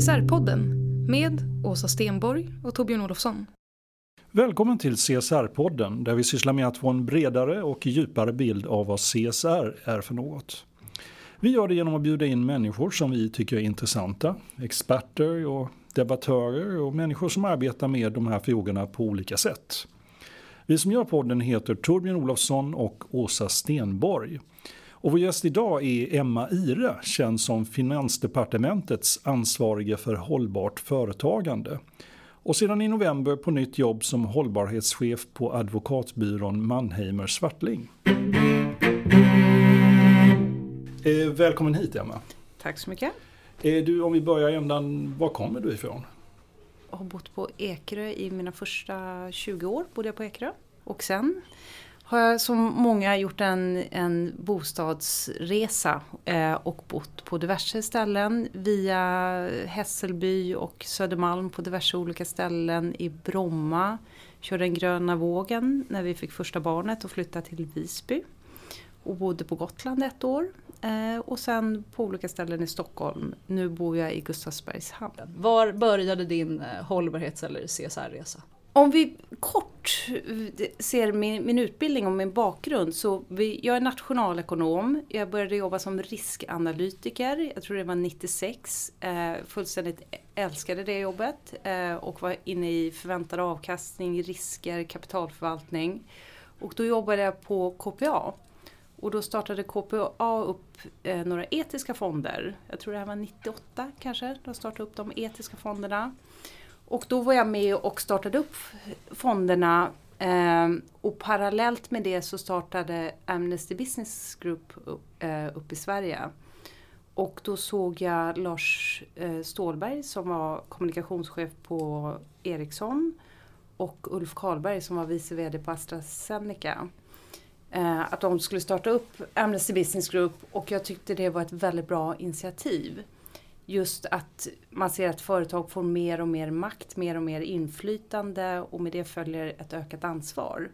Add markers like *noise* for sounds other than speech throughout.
CSR-podden med Åsa Stenborg och Torbjörn Olofsson. Välkommen till CSR-podden där vi sysslar med att få en bredare och djupare bild av vad CSR är för något. Vi gör det genom att bjuda in människor som vi tycker är intressanta, experter och debattörer och människor som arbetar med de här frågorna på olika sätt. Vi som gör podden heter Torbjörn Olofsson och Åsa Stenborg. Och vår gäst idag är Emma Ire, känd som Finansdepartementets ansvarige för hållbart företagande. Och sedan i november på nytt jobb som hållbarhetschef på advokatbyrån Mannheimer Swartling. Eh, välkommen hit Emma. Tack så mycket. Eh, du, om vi börjar i ändan, var kommer du ifrån? Jag har bott på Ekerö i mina första 20 år. Bodde jag på Ekerö. Och sen har jag som många gjort en, en bostadsresa eh, och bott på diverse ställen via Hässelby och Södermalm på diverse olika ställen i Bromma. Körde den gröna vågen när vi fick första barnet och flyttade till Visby. Och bodde på Gotland ett år. Eh, och sen på olika ställen i Stockholm. Nu bor jag i Gustavsbergs hamn. Var började din eh, hållbarhets eller CSR-resa? Om vi kort eh, ser min, min utbildning och min bakgrund så vi, jag är nationalekonom. Jag började jobba som riskanalytiker, jag tror det var 96. Eh, fullständigt älskade det jobbet eh, och var inne i förväntad avkastning, risker, kapitalförvaltning. Och då jobbade jag på KPA. Och då startade KPA upp eh, några etiska fonder. Jag tror det här var 98 kanske. De startade upp de etiska fonderna. Och då var jag med och startade upp fonderna eh, och parallellt med det så startade Amnesty Business Group upp, eh, upp i Sverige. Och då såg jag Lars eh, Stålberg som var kommunikationschef på Ericsson och Ulf Karlberg som var vice VD på AstraZeneca. Eh, att de skulle starta upp Amnesty Business Group och jag tyckte det var ett väldigt bra initiativ just att man ser att företag får mer och mer makt, mer och mer inflytande och med det följer ett ökat ansvar.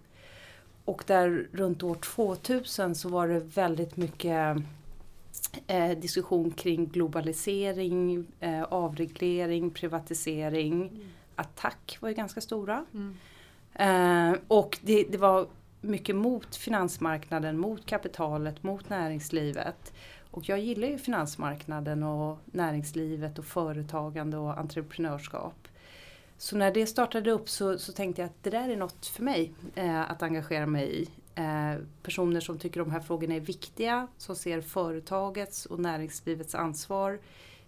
Och där runt år 2000 så var det väldigt mycket eh, diskussion kring globalisering, eh, avreglering, privatisering. Mm. Attack var ju ganska stora. Mm. Eh, och det, det var mycket mot finansmarknaden, mot kapitalet, mot näringslivet. Och jag gillar ju finansmarknaden och näringslivet och företagande och entreprenörskap. Så när det startade upp så, så tänkte jag att det där är något för mig eh, att engagera mig i. Eh, personer som tycker de här frågorna är viktiga, som ser företagets och näringslivets ansvar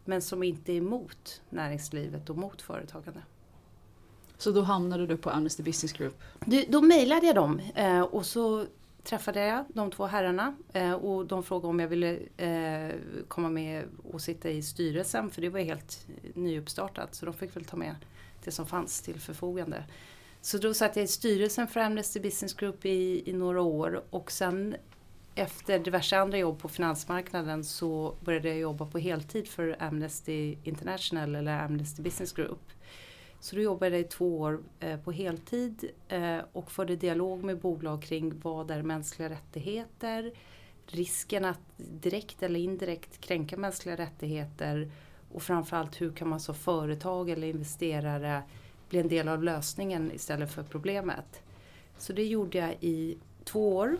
men som inte är emot näringslivet och mot företagande. Så då hamnade du på Amnesty Business Group? Du, då mejlade jag dem eh, och så träffade jag de två herrarna eh, och de frågade om jag ville eh, komma med och sitta i styrelsen för det var helt nyuppstartat så de fick väl ta med det som fanns till förfogande. Så då satt jag i styrelsen för Amnesty Business Group i, i några år och sen efter diverse andra jobb på finansmarknaden så började jag jobba på heltid för Amnesty International eller Amnesty Business Group. Så då jobbade jag i två år eh, på heltid eh, och förde dialog med bolag kring vad är mänskliga rättigheter? risken att direkt eller indirekt kränka mänskliga rättigheter och framförallt hur kan man som företag eller investerare bli en del av lösningen istället för problemet. Så det gjorde jag i två år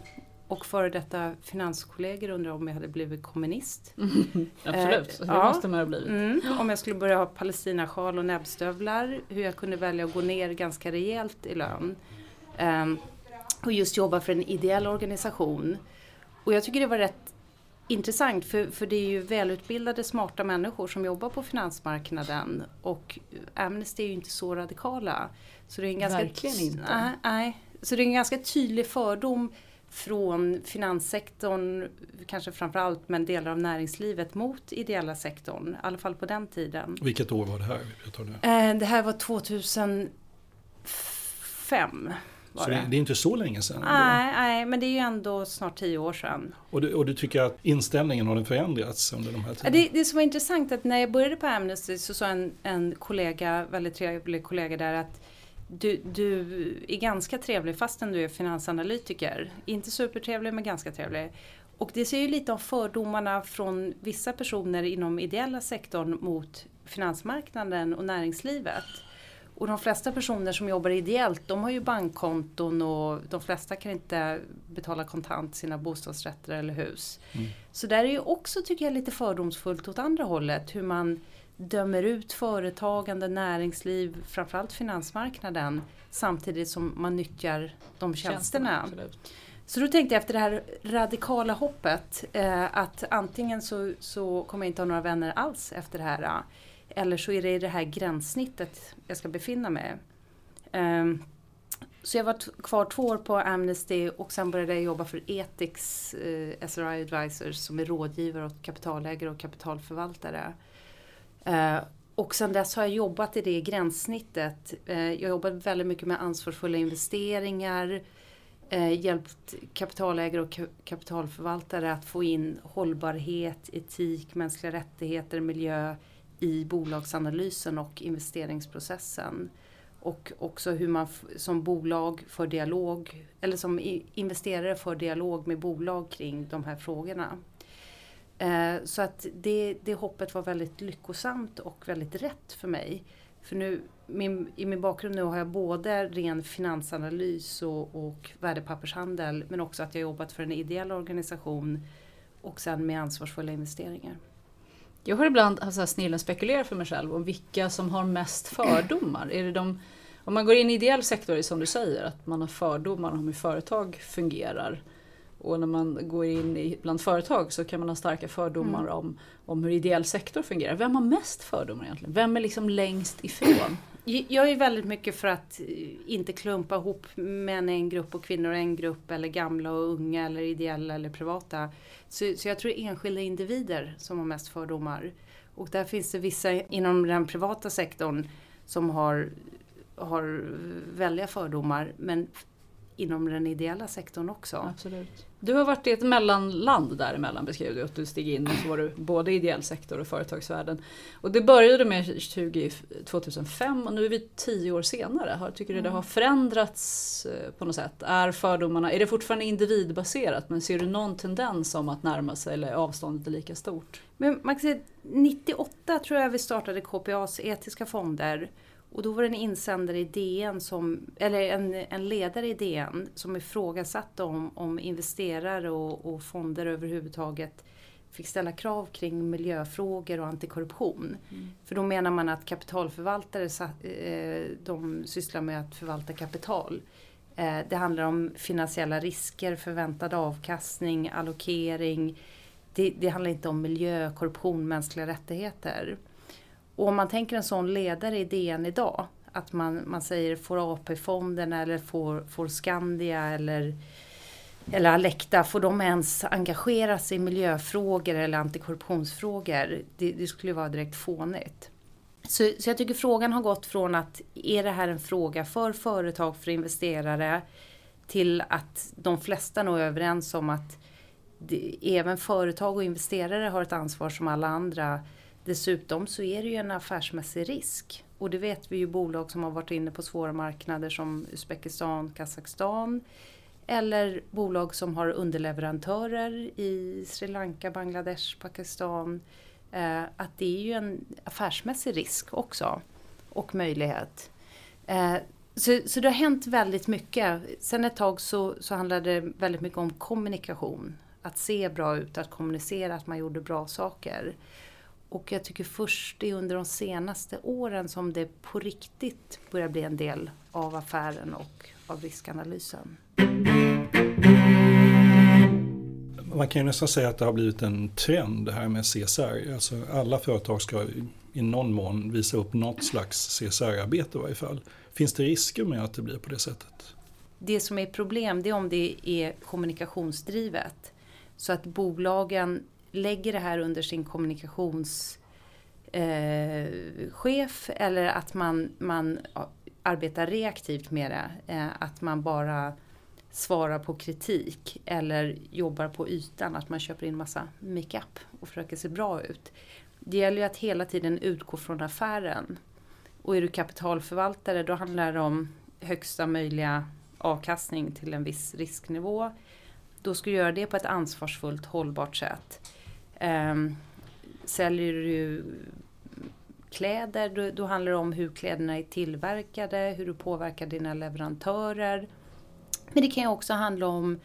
och före detta finanskollegor undrade om jag hade blivit kommunist. *laughs* Absolut, Eh, det ja. måste man ha blivit. Mm, om jag skulle börja ha palestinasjal och näbbstövlar, hur jag kunde välja att gå ner ganska rejält i lön. Ehm, och just jobba för en ideell organisation. Och jag tycker det var rätt intressant för, för det är ju välutbildade smarta människor som jobbar på finansmarknaden och Amnesty är ju inte så radikala. Så det är en ganska Verkligen inte. Nej, nej. Så det är en ganska tydlig fördom från finanssektorn, kanske framförallt, men delar av näringslivet mot ideella sektorn. I alla fall på den tiden. Vilket år var det här? Det. Eh, Det här var 2005. Var Så det. är inte så länge sedan. Nej, nej, men det är ju ändå snart tio år sedan. Och, du, och du tycker att inställningen har den förändrats under de här tiden? Det, det som var intressant att när jag började på Amnesty så sa en, en kollega, väldigt trevlig kollega där att du, du är ganska trevlig fastän du är finansanalytiker. Inte supertrevlig men ganska trevlig. Och det ser ju lite av fördomarna från vissa personer inom ideella sektorn mot finansmarknaden och näringslivet. Och de flesta personer som jobbar ideellt de har ju bankkonton och de flesta kan inte betala kontant sina bostadsrätter eller hus. Så där är ju också tycker jag lite fördomsfullt åt andra hållet hur man dömer ut företagande, näringsliv, framförallt finansmarknaden samtidigt som man nyttjar de tjänsterna. absolut. Så då tänkte jag efter det här radikala hoppet eh, att antingen så, så kommer jag inte ha några vänner alls efter det här. eh, Eller så är det i det här gränssnittet jag ska befinna mig. Ehm, så jag var kvar två år på Amnesty och sen började jag jobba för Ethics eh, SRI Advisors som är rådgivare åt kapitalägare och kapitalförvaltare. Eh, och sen dess har jag jobbat i det gränssnittet. Eh, jag har jobbat väldigt mycket med ansvarsfulla investeringar, eh, hjälpt kapitalägare och kapitalförvaltare att få in hållbarhet, etik, mänskliga rättigheter, miljö i bolagsanalysen och investeringsprocessen. Och också hur man som bolag för dialog, eller som investerare för dialog med bolag kring de här frågorna. Eh, så att det, det hoppet var väldigt lyckosamt och väldigt rätt för mig. För nu, min, i min bakgrund nu har jag både ren finansanalys och, och värdepappershandel men också att jag jobbat för en ideell organisation och sen med ansvarsfulla investeringar. Jag har ibland alltså, snillen spekulerat för mig själv om vilka som har mest fördomar. Är det de, om man går in i ideell sektor, är det som du säger, att man har fördomar om hur företag fungerar. Och när man går in i, bland företag så kan man ha starka fördomar Mm. om, om hur ideell sektor fungerar. Vem har mest fördomar egentligen? Vem är liksom längst ifrån? Jag är väldigt mycket för att eh, inte klumpa ihop män i en grupp och kvinnor i en grupp eller gamla och unga eller ideella eller privata. Så, så jag tror enskilda individer som har mest fördomar. Och där finns det vissa inom den privata sektorn som har, har väldiga fördomar men inom den ideella sektorn också. Absolut. Du har varit i ett mellanland däremellan beskrev du. Att du steg in och så var du både ideell sektor och företagsvärlden. Och det började med 20, 2005 och nu är vi tio år senare. Tycker du det har förändrats eh, på något sätt? Är fördomarna, är det fortfarande individbaserat men ser du någon tendens om att närma sig eller avståndet är lika stort? Men man kan säga, 98 tror jag vi startade KPAs etiska fonder. Och då var det en insändare i DN, som, eller en, en ledare i DN som ifrågasatte om, om investerare och, och fonder överhuvudtaget fick ställa krav kring miljöfrågor och antikorruption. För då menar man att kapitalförvaltare eh, de sysslar med att förvalta kapital. Eh, Det handlar om finansiella risker, förväntad avkastning, allokering. Det, det handlar inte om miljö, korruption, mänskliga rättigheter. Och om man tänker en sån ledare i DN idag, att man, man säger får AP-fonderna eller får, får Skandia eller, eller Alecta, får de ens engagera sig i miljöfrågor eller antikorruptionsfrågor? Det, det skulle vara direkt fånigt. Så, så jag tycker frågan har gått från att är det här en fråga för företag, för investerare, till att de flesta nog är överens om att det, även företag och investerare har ett ansvar som alla andra. Dessutom så är det ju en affärsmässig risk. Och det vet vi ju bolag som har varit inne på svåra marknader som Uzbekistan, Kazakstan. eller bolag som har underleverantörer i Sri Lanka, Bangladesh, Pakistan. Eh, att det är ju en affärsmässig risk också och möjlighet. Eh, så, så det har hänt väldigt mycket. Sen ett tag så, så handlade det väldigt mycket om kommunikation. Att se bra ut, att kommunicera att man gjorde bra saker. Och jag tycker först det är under de senaste åren som det på riktigt börjar bli en del av affären och av riskanalysen. Man kan ju nästan säga att det har blivit en trend det här med CSR. Alltså alla företag ska i någon mån visa upp något slags CSR-arbete i varje fall. Finns det risker med att det blir på det sättet? Det som är problem det är om det är kommunikationsdrivet. Så att bolagen lägger det här under sin kommunikationschef eh, eller att man, man arbetar reaktivt med det. Eh, att man bara svarar på kritik eller jobbar på ytan, att man köper in massa makeup och försöker se bra ut. Det gäller ju att hela tiden utgå från affären. Och är du kapitalförvaltare då handlar det om högsta möjliga avkastning till en viss risknivå. Då ska du göra det på ett ansvarsfullt hållbart sätt. Um, säljer du kläder, då, då, handlar det om hur kläderna är tillverkade, hur du påverkar dina leverantörer. Men det kan ju också handla om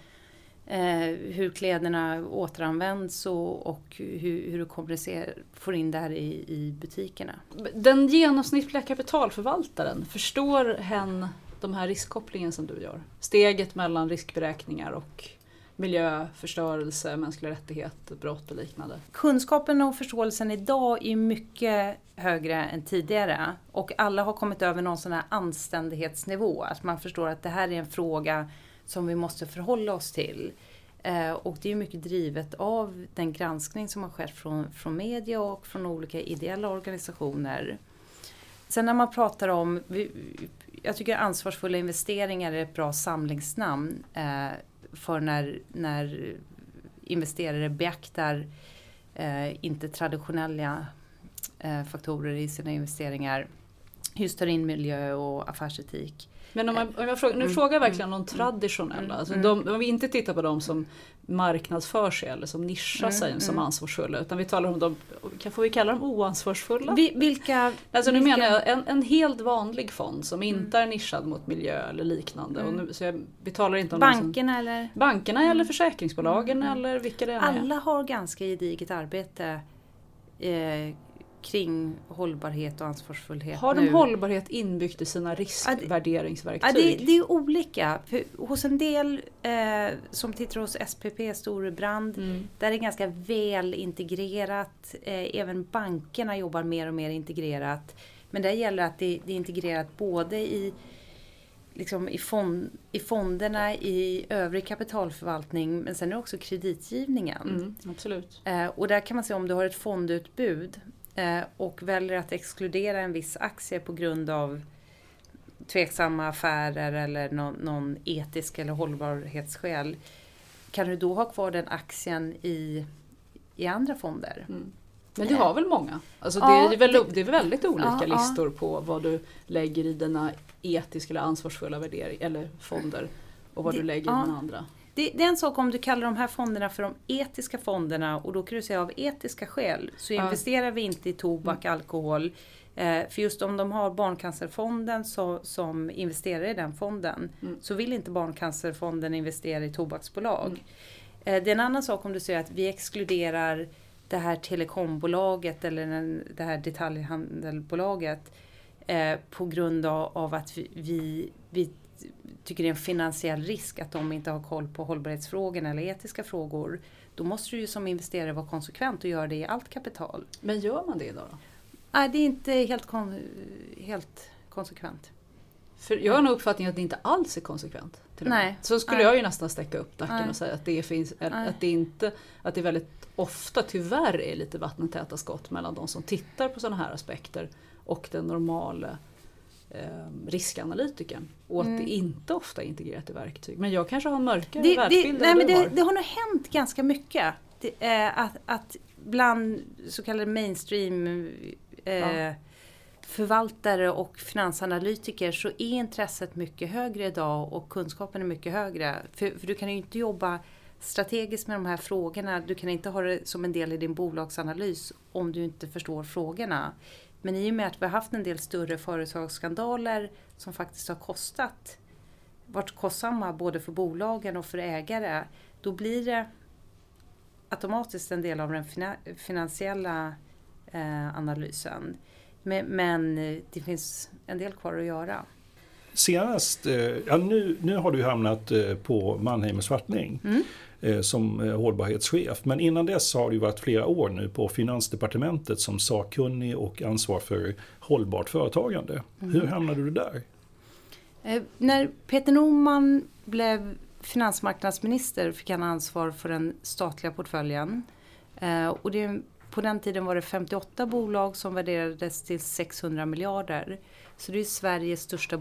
eh, hur kläderna återanvänds och, och hur, hur, du får in det här i, i butikerna. Den genomsnittliga kapitalförvaltaren, förstår hen de här riskkopplingen som du gör? Steget mellan riskberäkningar och miljö, förstörelse, mänskliga rättigheter, brott och liknande. Kunskapen och förståelsen idag är mycket högre än tidigare och alla har kommit över någon sån här anständighetsnivå. Att man förstår att det här är en fråga som vi måste förhålla oss till. Eh, och det är mycket drivet av den granskning som har skett från, från media och från olika ideella organisationer. Sen när man pratar om, jag tycker ansvarsfulla investeringar är ett bra samlingsnamn eh, för när, när investerare beaktar eh, inte traditionella eh, faktorer i sina investeringar. Just tar in miljö och affärsetik. Men om, man, om jag frågar, nu mm. frågar jag verkligen de traditionella, mm. alltså de, om vi inte tittar på de som marknadsför sig eller som nischar sig mm. som ansvarsfulla, utan vi talar om de, får vi kalla dem oansvarsfulla? Vi, vilka? Alltså nu vilka? menar jag en, en helt vanlig fond som mm. inte är nischad mot miljö eller liknande. Och nu, så jag, vi talar inte om bankerna som, eller? Bankerna eller mm. försäkringsbolagen eller vilka det är. Alla har ganska gediget arbete eh, kring hållbarhet och ansvarsfullhet. Har de nu. hållbarhet inbyggt i sina riskvärderingsverktyg? Ja, det, det, är olika. För hos en del eh, som tittar hos SPP, Storebrand, mm. där är det ganska väl integrerat. Eh, även bankerna jobbar mer och mer integrerat. Men där gäller att det, det är integrerat både i liksom i, fond, i fonderna, i övrig kapitalförvaltning men sen är det också kreditgivningen. Mm, absolut. Eh, och där kan man se om du har ett fondutbud och väljer att exkludera en viss aktie på grund av tveksamma affärer eller någon, någon etisk eller hållbarhetsskäl. Kan du då ha kvar den aktien i, i andra fonder? Mm. Men du har väl många? Alltså det, ja, är väl, det, är väldigt olika ja, listor ja. på vad du lägger i dina etiska eller ansvarsfulla värderingar eller fonder och vad det, du lägger i dina andra. Det, det, är en sak om du kallar de här fonderna för de etiska fonderna och då kan du säga av etiska skäl så investerar vi inte i tobak, mm. alkohol. Eh, för just om de har Barncancerfonden så, som investerar i den fonden mm. så vill inte Barncancerfonden investera i tobaksbolag. Mm. Eh, det är en annan sak om du säger att vi exkluderar det här telekombolaget eller den, det här detaljhandelbolaget eh, på grund av, av att vi, vi, vi tycker det är en finansiell risk att de inte har koll på hållbarhetsfrågorna eller etiska frågor. Då måste du ju som investerare vara konsekvent och göra det i allt kapital. Men gör man det idag då? Nej, det är inte helt, kon helt konsekvent. För jag har nog uppfattningen att det inte alls är konsekvent. Nej. Så skulle Nej. jag ju nästan sträcka upp nacken Nej. och säga att det, finns, att, det inte, att det väldigt ofta tyvärr är lite vattentäta skott mellan de som tittar på sådana här aspekter och den normala eh, riskanalytikern och att mm. det inte ofta är integrerat i verktyg. Men jag kanske har en mörkare det, världsbild det, nej, men det, har. det har nog hänt ganska mycket. Det, eh, att, att bland så kallade mainstream eh, ja. förvaltare och finansanalytiker så är intresset mycket högre idag och kunskapen är mycket högre. För, för, du kan ju inte jobba strategiskt med de här frågorna. Du kan inte ha det som en del i din bolagsanalys om du inte förstår frågorna. Men i och med att vi har haft en del större företagsskandaler som faktiskt har kostat, varit kostsamma både för bolagen och för ägare, då blir det automatiskt en del av den finansiella eh, analysen. Men, men, det finns en del kvar att göra. Senast, eh, ja, nu, nu har du hamnat eh, på Mannheim och Svartning mm. Eh, som hållbarhetschef. Men innan dess har du varit flera år nu på Finansdepartementet som sakkunnig och ansvar för hållbart företagande. Mm. Hur hamnade du där? När Peter Norman blev finansmarknadsminister fick han ansvar för den statliga portföljen. och det på den tiden var det 58 bolag som värderades till 600 miljarder. Så det är Sveriges största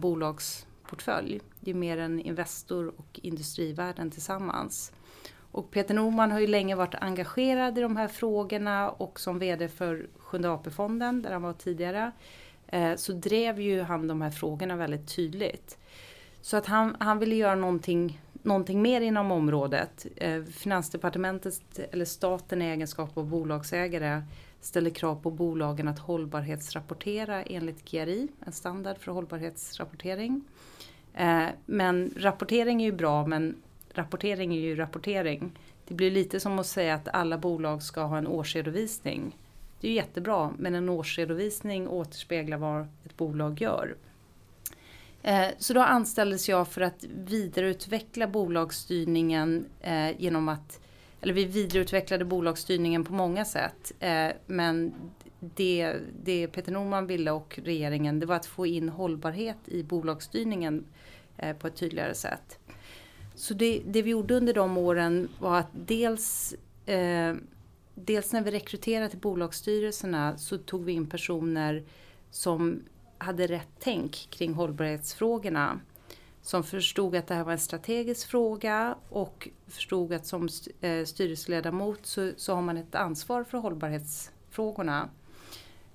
portfölj. Det är mer än Investor och Industrivärden tillsammans. Och Peter Norman har ju länge varit engagerad i de här frågorna och som VD för Sjunde AP-fonden, där han var tidigare, eh, så drev ju han de här frågorna väldigt tydligt. Så att han, han ville göra någonting någonting mer inom området. Eh, Finansdepartementet eller staten i egenskap av bolagsägare ställer krav på bolagen att hållbarhetsrapportera enligt GRI, en standard för hållbarhetsrapportering. Eh, men rapportering är ju bra men rapportering är ju rapportering. Det blir lite som att säga att alla bolag ska ha en årsredovisning. Det är ju jättebra men en årsredovisning återspeglar vad ett bolag gör. Eh, så då anställdes jag för att vidareutveckla bolagsstyrningen eh, genom att, eller vi vidareutvecklade bolagsstyrningen på många sätt. Eh, men det, det Peter Norman ville och regeringen det var att få in hållbarhet i bolagsstyrningen eh, på ett tydligare sätt. Så det, det vi gjorde under de åren var att dels eh, Dels när vi rekryterade till bolagsstyrelserna så tog vi in personer som hade rätt tänk kring hållbarhetsfrågorna. Som förstod att det här var en strategisk fråga och förstod att som eh, styrelseledamot så, så har man ett ansvar för hållbarhetsfrågorna.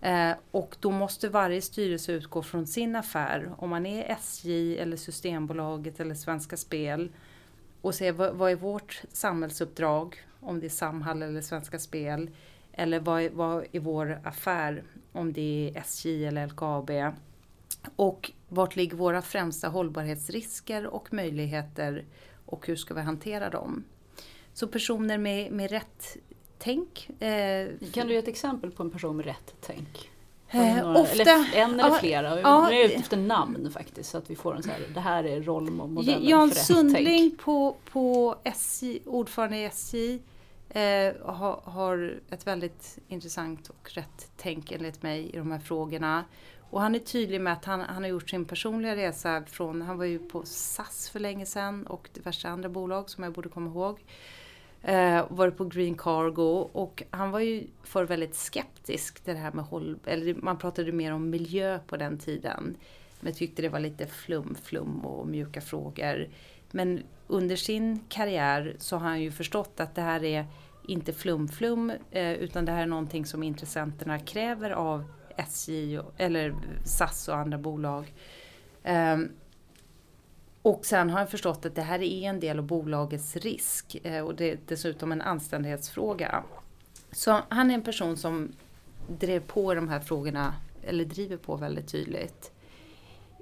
Eh, och då måste varje styrelse utgå från sin affär. Om man är SJ eller Systembolaget eller Svenska Spel och se vad, vad är vårt samhällsuppdrag, om det är Samhall eller Svenska Spel. Eller vad är, vad är vår affär, om det är SJ eller LKAB. Och vart ligger våra främsta hållbarhetsrisker och möjligheter och hur ska vi hantera dem? Så personer med, med rätt tänk. Eh, kan du ge ett exempel på en person med rätt tänk? Eh, ofta, eller en eller flera. Ja, nu är jag ute efter namn faktiskt så att vi får en så här, det här är rollmodellen Jan för rätt Sundling tänk. på, på SJ, ordförande i SJ eh, har, har ett väldigt intressant och rätt tänk enligt mig i de här frågorna. Och han är tydlig med att han, han har gjort sin personliga resa från, han var ju på SAS för länge sedan och diverse andra bolag som jag borde komma ihåg. Eh, varit på Green Cargo och han var ju för väldigt skeptisk till det här med håll, eller man pratade mer om miljö på den tiden. Men tyckte det var lite flum, flum och mjuka frågor. Men under sin karriär så har han ju förstått att det här är inte flum-flum eh, utan det här är någonting som intressenterna kräver av SJ eller SAS och andra bolag. Um, och sen har jag förstått att det här är en del av bolagets risk eh, och det är dessutom en anständighetsfråga. Så han är en person som drev på de här frågorna, eller driver på väldigt tydligt.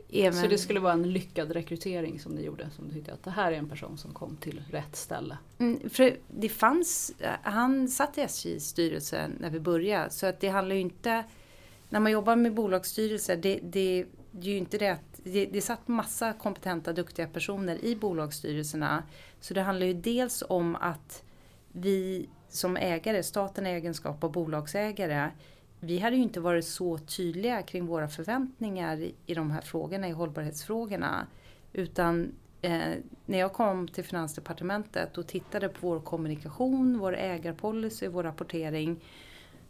Även... Så det skulle vara en lyckad rekrytering som ni gjorde? Som du tyckte att det här är en person som kom till rätt ställe? Mm, för det fanns, han satt i SJs styrelse när vi började så att det handlar ju inte när man jobbar med bolagsstyrelser, det, det, det är ju inte det att det, det satt massa kompetenta, duktiga personer i bolagsstyrelserna. Så det handlar ju dels om att vi som ägare, staten i egenskap av bolagsägare, vi hade ju inte varit så tydliga kring våra förväntningar i, de här frågorna, i hållbarhetsfrågorna. Utan eh, när jag kom till Finansdepartementet och tittade på vår kommunikation, vår ägarpolicy, vår rapportering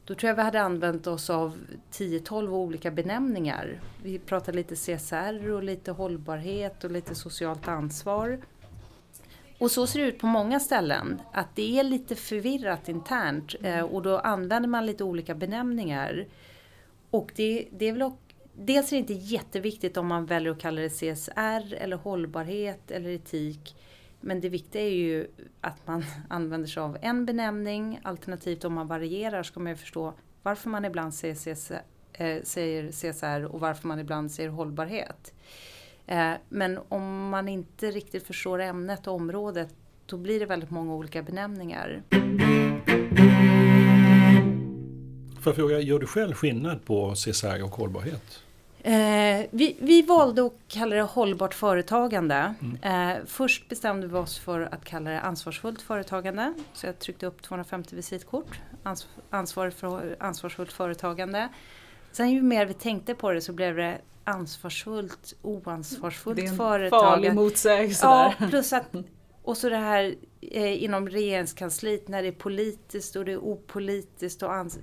då tror jag vi hade använt oss av 10-12 olika benämningar. Vi pratade lite CSR och lite hållbarhet och lite socialt ansvar. Och så ser det ut på många ställen, att det är lite förvirrat internt eh, och då använder man lite olika benämningar. Och det, det är väl dels är det inte jätteviktigt om man väljer att kalla det CSR eller hållbarhet eller etik. Men det viktiga är ju att man *laughs* använder sig av en benämning. Alternativt om man varierar ska man ju förstå varför man ibland säger CSR, eh, säger CSR och varför man ibland säger hållbarhet. Eh, men om man inte riktigt förstår ämnet och området då blir det väldigt många olika benämningar. Får jag fråga, gör du själv skillnad på CSR och hållbarhet? Eh, vi, vi, valde att kalla det hållbart företagande. Mm. Eh, först bestämde vi oss för att kalla det ansvarsfullt företagande. Så jag tryckte upp 250 visitkort. Ans ansvar för ansvarsfullt företagande. Sen ju mer vi tänkte på det så blev det ansvarsfullt, oansvarsfullt företagande. Det är en företagande. farlig motsägelse ja, Plus att, och så det här eh, inom regeringskansliet när det är politiskt och det är opolitiskt och ans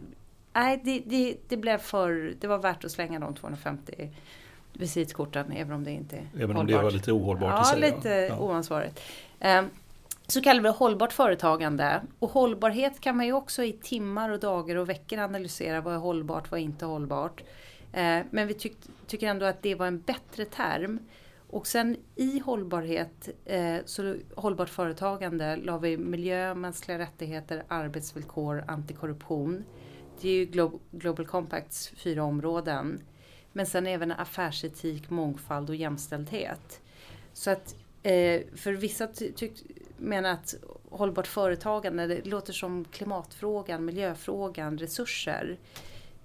nej, det, det, det, blev för, det var värt att slänga de 250 visitkorten även om det inte är Även om det var lite ohållbart ja, i sig? Lite ja, lite oansvarigt. Um, så kallar vi det hållbart företagande. Och hållbarhet kan man ju också i timmar och dagar och veckor analysera. Vad är hållbart, vad är inte hållbart? Uh, men vi tyck, tycker ändå att det var en bättre term. Och sen i hållbarhet, eh, så hållbart företagande, la vi miljö, mänskliga rättigheter, arbetsvillkor, antikorruption. Det är ju Glo Global Compacts fyra områden. Men sen även affärsetik, mångfald och jämställdhet. Så att eh, för vissa menar att hållbart företagande det låter som klimatfrågan, miljöfrågan, resurser.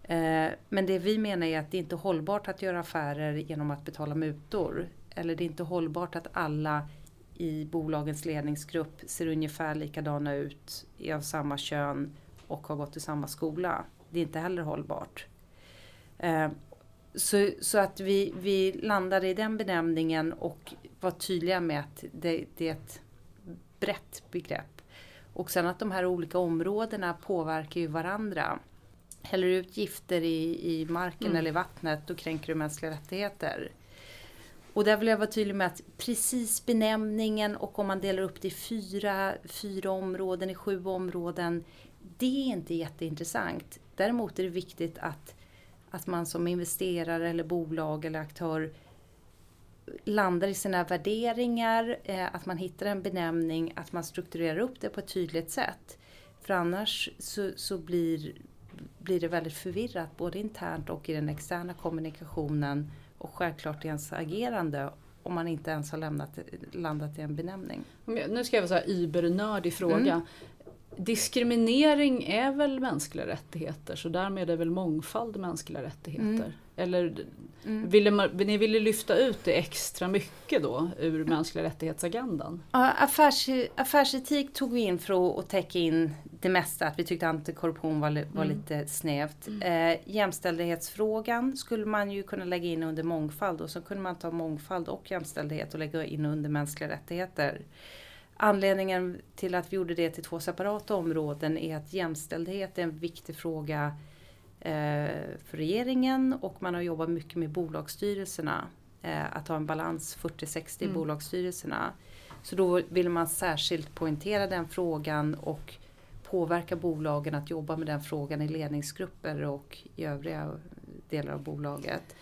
Eh, men det vi menar är att det inte är hållbart att göra affärer genom att betala mutor. Eller det är inte hållbart att alla i bolagens ledningsgrupp ser ungefär likadana ut, är av samma kön och har gått i samma skola. Det är inte heller hållbart. Eh, så, så att vi, vi landade i den benämningen och var tydliga med att det, det är ett brett begrepp. Och sen att de här olika områdena påverkar ju varandra. Häller du ut gifter i, i marken mm. eller i vattnet, då kränker du mänskliga rättigheter. Och där vill jag vara tydlig med att precis benämningen och om man delar upp det i fyra, fyra områden, i sju områden, det är inte jätteintressant. Däremot är det viktigt att, att man som investerare eller bolag eller aktör landar i sina värderingar, eh, att man hittar en benämning, att man strukturerar upp det på ett tydligt sätt. För annars så, så blir, blir det väldigt förvirrat både internt och i den externa kommunikationen och självklart i ens agerande om man inte ens har lämnat, landat i en benämning. Nu ska jag vara så här übernördig fråga. Mm diskriminering är väl mänskliga rättigheter så därmed är väl mångfald mänskliga rättigheter? Mm. Eller mm. Ville man, ni ville lyfta ut det extra mycket då ur mänskliga rättighetsagendan? Ja, affärs, affärsetik tog vi in för att täcka in det mesta. Att vi tyckte antikorruption var, var mm. lite snävt. Mm. Eh, jämställdhetsfrågan skulle man ju kunna lägga in under mångfald och så kunde man ta mångfald och jämställdhet och lägga in under mänskliga rättigheter. Anledningen till att vi gjorde det till två separata områden är att jämställdhet är en viktig fråga eh, för regeringen och man har jobbat mycket med bolagsstyrelserna. Eh, att ha en balans 40-60 mm. i bolagsstyrelserna. Så då vill man särskilt poängtera den frågan och påverka bolagen att jobba med den frågan i ledningsgrupper och i övriga delar av bolaget.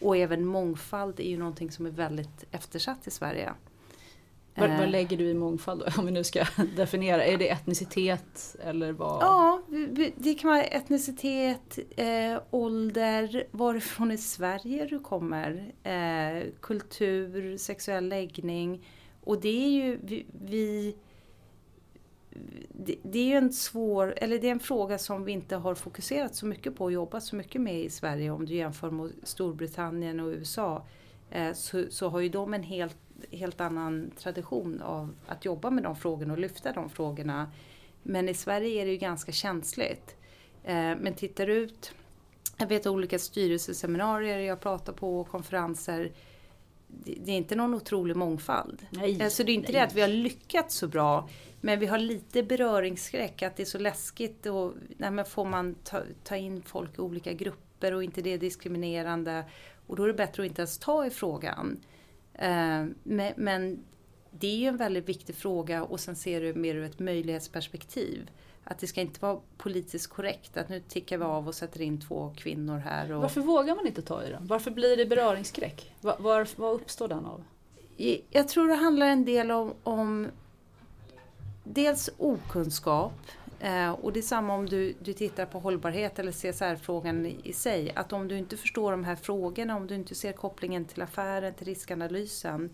Och även mångfald är ju någonting som är väldigt eftersatt i Sverige. Vad, vad, eh. lägger du i mångfald då, *laughs* om vi nu ska *laughs* definiera? Är det etnicitet eller vad? Ja, det kan vara etnicitet, eh, ålder, varifrån i Sverige du kommer, eh, kultur, sexuell läggning. Och det är ju vi, vi det, det, är ju en svår, eller det är en fråga som vi inte har fokuserat så mycket på och jobbat så mycket med i Sverige om du jämför med Storbritannien och USA. Eh, så, så har ju de en helt helt annan tradition av att jobba med de frågorna och lyfta de frågorna. Men i Sverige är det ju ganska känsligt. Eh, men tittar ut, jag vet olika styrelseseminarier jag pratar på och konferenser. Det är inte någon otrolig mångfald. Nej, eh, så det är inte nej. det att vi har lyckats så bra. Men vi har lite beröringsskräck, att det är så läskigt. Och, nej, får man ta, ta in folk i olika grupper och inte det är diskriminerande. Och då är det bättre att inte ens ta i frågan. Eh, men det är ju en väldigt viktig fråga och sen ser du mer ur ett möjlighetsperspektiv. Att det ska inte vara politiskt korrekt att nu tickar vi av och sätter in två kvinnor här. Och... Varför vågar man inte ta i den? Varför blir det beröringsskräck? Var, var, vad uppstår den av? Jag tror det handlar en del om, om dels okunskap. Eh, och det är samma om du, du tittar på hållbarhet eller CSR-frågan i, i sig. Att om du inte förstår de här frågorna, om du inte ser kopplingen till affären, till riskanalysen.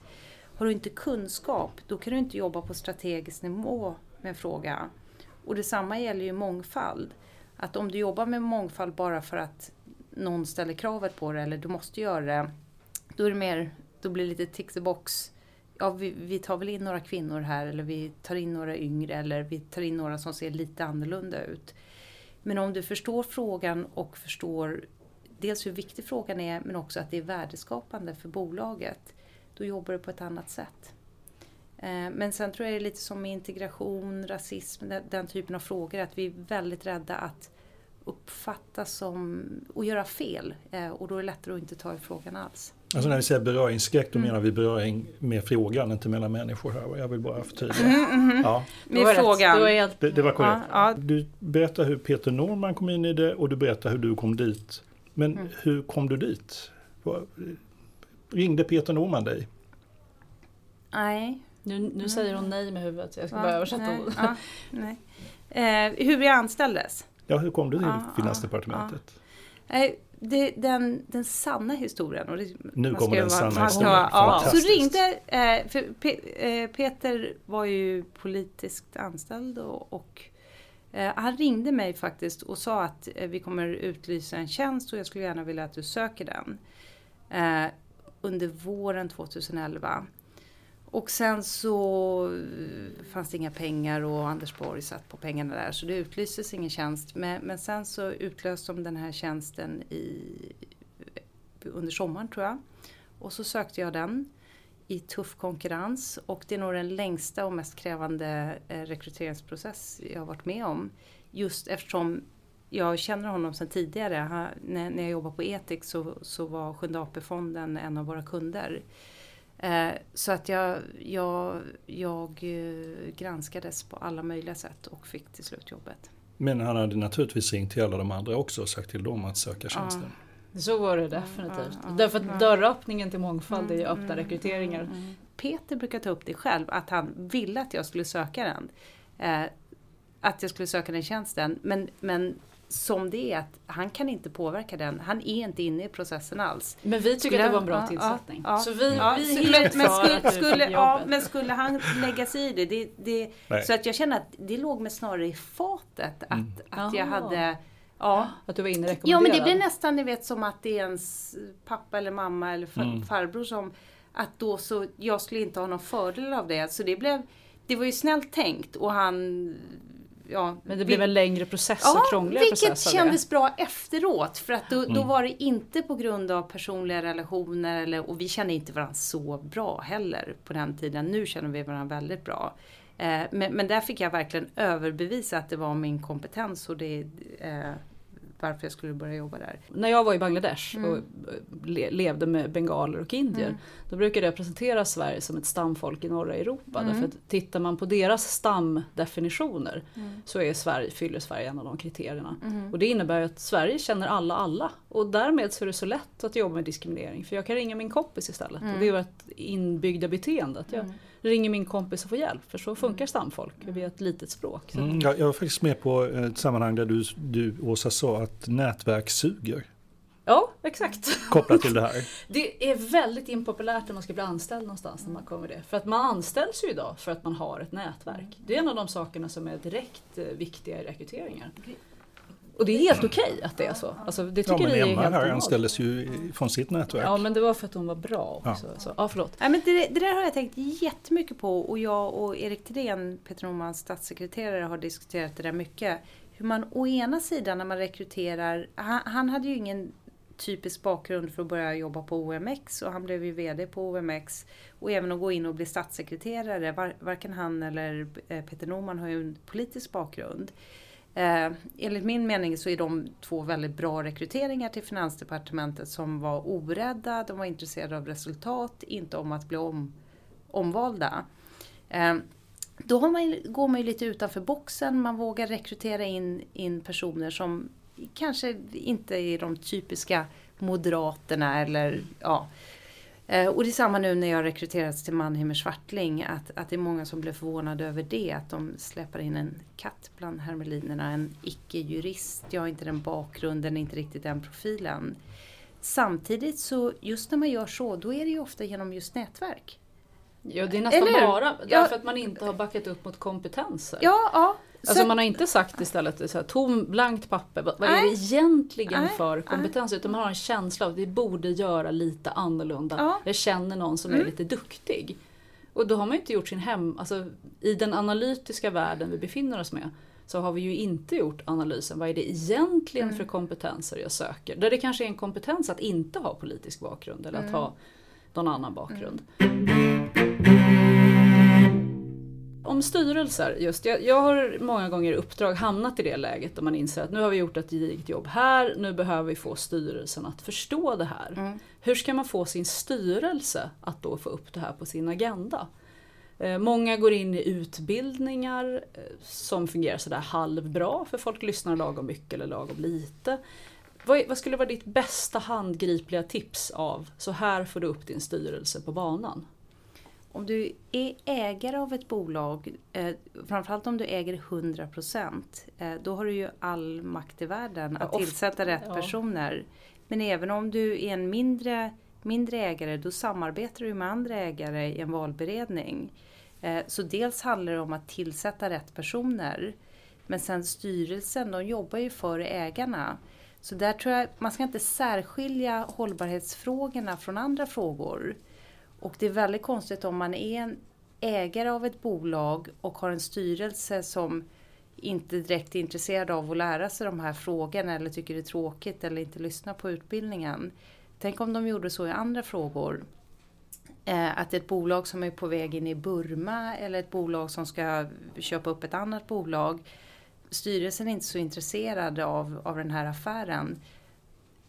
Har du inte kunskap, då kan du inte jobba på strategisk nivå med en fråga. Och detsamma gäller ju mångfald. Att om du jobbar med mångfald bara för att någon ställer kravet på det eller du måste göra det. Då är det mer, då blir det lite tick the box. Ja, vi, vi, tar väl in några kvinnor här eller vi tar in några yngre eller vi tar in några som ser lite annorlunda ut. Men om du förstår frågan och förstår dels hur viktig frågan är men också att det är värdeskapande för bolaget. Då jobbar du på ett annat sätt. Eh, men sen tror jag det är lite som med integration, rasism, den, typen av frågor, att vi är väldigt rädda att uppfattas som och göra fel. Eh, och då är det lättare att inte ta i frågan alls. Alltså när vi säger beröringsskräck då mm. menar vi beröring med frågan, inte mellan människor här. Jag vill bara förtydliga. Mm, mm, mm. ja. Med frågan. Det, det, var korrekt. Ja, ja. Du berättar hur Peter Norman kom in i det och du berättar hur du kom dit. Men mm. hur kom du dit? Ringde Peter Norman dig? Nej, nu, nu säger hon nej med huvudet, jag ska ja, bara översätta nej, ja, nej. Eh, hur jag anställdes? Ja, hur kom du till ja, Finansdepartementet? Ja. Eh, det, den, den sanna historien. Och det, nu kommer den sanna historien. Ja, så ringde, eh, för eh, Peter var ju politiskt anställd och, och eh, han ringde mig faktiskt och sa att vi kommer utlysa en tjänst och jag skulle gärna vilja att du söker den. under våren 2011. Och sen så eh, fanns det inga pengar och Anders Borg satt på pengarna där så det utlystes ingen tjänst. Men, men sen så utlöste de den här tjänsten i, under sommaren tror jag. Och så sökte jag den i tuff konkurrens och det är nog den längsta och mest krävande eh, rekryteringsprocess jag har varit med om. Just eftersom jag känner honom sedan tidigare. Han, när, när jag jobbade på Etik så, så var Sjunde AP-fonden en av våra kunder. Eh, så att jag, jag, jag eh, granskades på alla möjliga sätt och fick till slut jobbet. Men han hade naturligtvis ringt till alla de andra också och sagt till dem att söka tjänsten. Ja. Så var det definitivt. Ja, ja, Därför att dörröppningen till mångfald är ju öppna mm, rekryteringar. Mm, mm. Peter brukar ta upp det själv, att han ville att jag skulle söka den. Eh, att jag skulle söka den tjänsten. Men, men som det är att han kan inte påverka den. Han är inte inne i processen alls. Men vi tycker skulle, att det var en bra ja, tillsättning. Ja, så vi, ja, vi är helt men, skulle, skulle, ja, men skulle han lägga sig i det? det, det så att jag känner att det låg mig snarare i fatet att, mm. att jag hade Ja. Att du var inne Ja men det blir nästan ni vet som att det är ens pappa eller mamma eller far, mm. farbror som att då så, jag skulle inte ha någon fördel av det. Så det blev, det var ju snällt tänkt och han ja, men det blev en längre process ja, och krångligare process. Vilket kändes bra efteråt. För att då, mm. då, var det inte på grund av personliga relationer eller, och vi kände inte varandra så bra heller på den tiden. Nu känner vi varandra väldigt bra. Eh, men, men där fick jag verkligen överbevisa att det var min kompetens och det, eh, varför jag skulle börja jobba där. När jag var i Bangladesh mm. och le levde med bengaler och indier. Mm. Då brukade jag presentera Sverige som ett stamfolk i norra Europa. Mm. Därför att tittar man på deras stamdefinitioner mm. så är Sverige, fyller Sverige en av de kriterierna. Mm. Och det innebär att Sverige känner alla alla. Och därmed så är det så lätt att jobba med diskriminering. För jag kan ringa min kompis istället. Och det är ett inbyggda beteende. Att jag, ringer min kompis och får hjälp. För så funkar stamfolk, vi är ett litet språk. Mm, jag, jag var faktiskt med på ett sammanhang där du, du Åsa sa att nätverk suger. Ja, exakt. Kopplat till det här. *laughs* Det är väldigt impopulärt när man ska bli anställd någonstans när man kommer det. För att man anställs ju idag för att man har ett nätverk. Det är en av de sakerna som är direkt eh, viktiga i rekryteringar. Och det är helt okej okay att det är så. Alltså, det tycker ja, men Emma här anställdes ju från sitt nätverk. Ja, men det var för att hon var bra också. Ja. Så, ja, förlåt. Ja, men det, det, där har jag tänkt jättemycket på och jag och Erik Thedéen, Peter Normans statssekreterare, har diskuterat det där mycket. Hur man å ena sidan när man rekryterar, han, han hade ju ingen typisk bakgrund för att börja jobba på OMX och han blev ju VD på OMX. Och även att gå in och bli statssekreterare, var, varken han eller eh, Peter Norman har ju en politisk bakgrund. Eh, enligt min mening så är de två väldigt bra rekryteringar till Finansdepartementet som var orädda, de var intresserade av resultat, inte om att bli om, omvalda. Eh, då har man, går man ju lite utanför boxen, man vågar rekrytera in, in personer som kanske inte är de typiska moderaterna eller ja. Eh, och det är samma nu när jag rekryterats till Mannheimer Swartling, att, att det är många som blir förvånade över det, att de släpper in en katt bland hermelinerna, en icke-jurist, jag har inte den bakgrunden, inte riktigt den profilen. Samtidigt så, just när man gör så, då är det ju ofta genom just nätverk. Ja, det är nästan Eller bara Ja. därför att man inte har backat upp mot kompetenser. Ja, ja. Alltså Så- man har inte sagt istället är så här, tom, blankt papper, vad, vad är Nej. det egentligen Nej, för nej. kompetens? Utan man har en känsla av att vi borde göra lite annorlunda. Ja. Jag känner någon som är Mm. lite duktig. Och då har man inte gjort sin hem... Alltså, I den analytiska världen vi befinner oss med så har vi ju inte gjort analysen. Vad är det egentligen Mm. för kompetenser jag söker? Där det kanske är en kompetens att inte ha politisk bakgrund eller att Mm. ha någon annan bakgrund. Om styrelser, just. Jag, jag har många gånger i uppdrag hamnat i det läget där man inser att nu har vi gjort ett gediget jobb här, nu behöver vi få styrelsen att förstå det här. Mm. Hur ska man få sin styrelse att då få upp det här på sin agenda? Eh, Många går in i utbildningar eh, som fungerar sådär halvbra för folk lyssnar lagom mycket eller lagom lite. Vad, vad skulle vara ditt bästa handgripliga tips av så här får du upp din styrelse på banan? Om du är ägare av ett bolag, eh, framförallt om du äger 100%, eh, då har du ju all makt i världen Ja, att of- tillsätta rätt ja. personer. Men även om du är en mindre, mindre ägare, då samarbetar du med andra ägare i en valberedning. Eh, så dels handlar det om att tillsätta rätt personer. Men sen styrelsen, de jobbar ju för ägarna. Så där tror jag, man ska inte särskilja hållbarhetsfrågorna från andra frågor. Och det är väldigt konstigt om man är en ägare av ett bolag och har en styrelse som inte direkt är intresserad av att lära sig de här frågorna eller tycker det är tråkigt eller inte lyssnar på utbildningen. Tänk om de gjorde så i andra frågor. Eh, att ett bolag som är på väg in i Burma eller ett bolag som ska köpa upp ett annat bolag. Styrelsen är inte så intresserad av, av den här affären.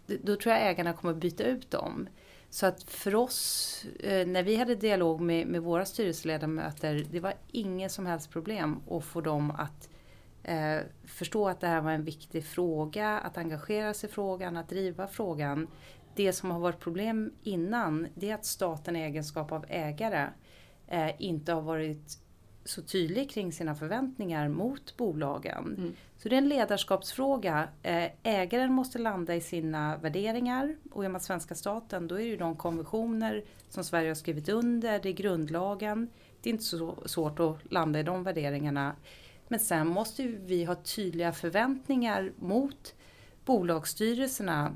Då tror jag ägarna kommer byta ut dem. Så att för oss, eh, när vi hade dialog med, med våra styrelseledamöter, det var inget som helst problem att få dem att eh, förstå att det här var en viktig fråga, att engagera sig i frågan, att driva frågan. Det som har varit problem innan, det är att staten i egenskap av ägare eh, inte har varit så tydlig kring sina förväntningar mot bolagen. Mm. Så det är en ledarskapsfråga. Eh, Ägaren måste landa i sina värderingar och är man svenska staten då är det ju de konventioner som Sverige har skrivit under, det är grundlagen. Det är inte så svårt att landa i de värderingarna. Men sen måste vi ha tydliga förväntningar mot bolagsstyrelserna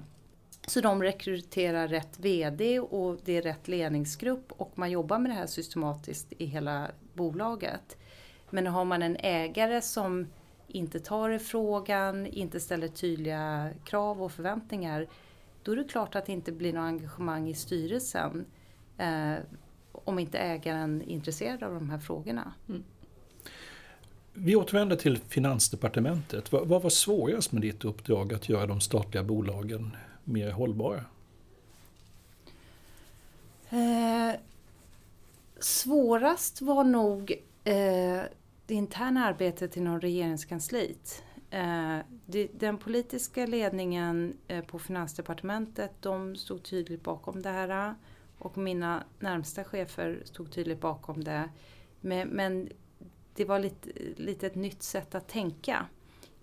så de rekryterar rätt VD och det är rätt ledningsgrupp och man jobbar med det här systematiskt i hela bolaget. Men har man en ägare som inte tar i frågan, inte ställer tydliga krav och förväntningar, då är det klart att det inte blir något engagemang i styrelsen eh, om inte ägaren är intresserad av de här frågorna. Vi återvänder till Finansdepartementet. Vad, vad var svårast med ditt uppdrag att göra de statliga bolagen mer hållbara? Eh, svårast var nog eh, det interna arbetet inom regeringskansliet. Eh, det, den politiska ledningen eh, på Finansdepartementet de stod tydligt bakom det här och mina närmsta chefer stod tydligt bakom det. Men, men det var lite, lite ett nytt sätt att tänka.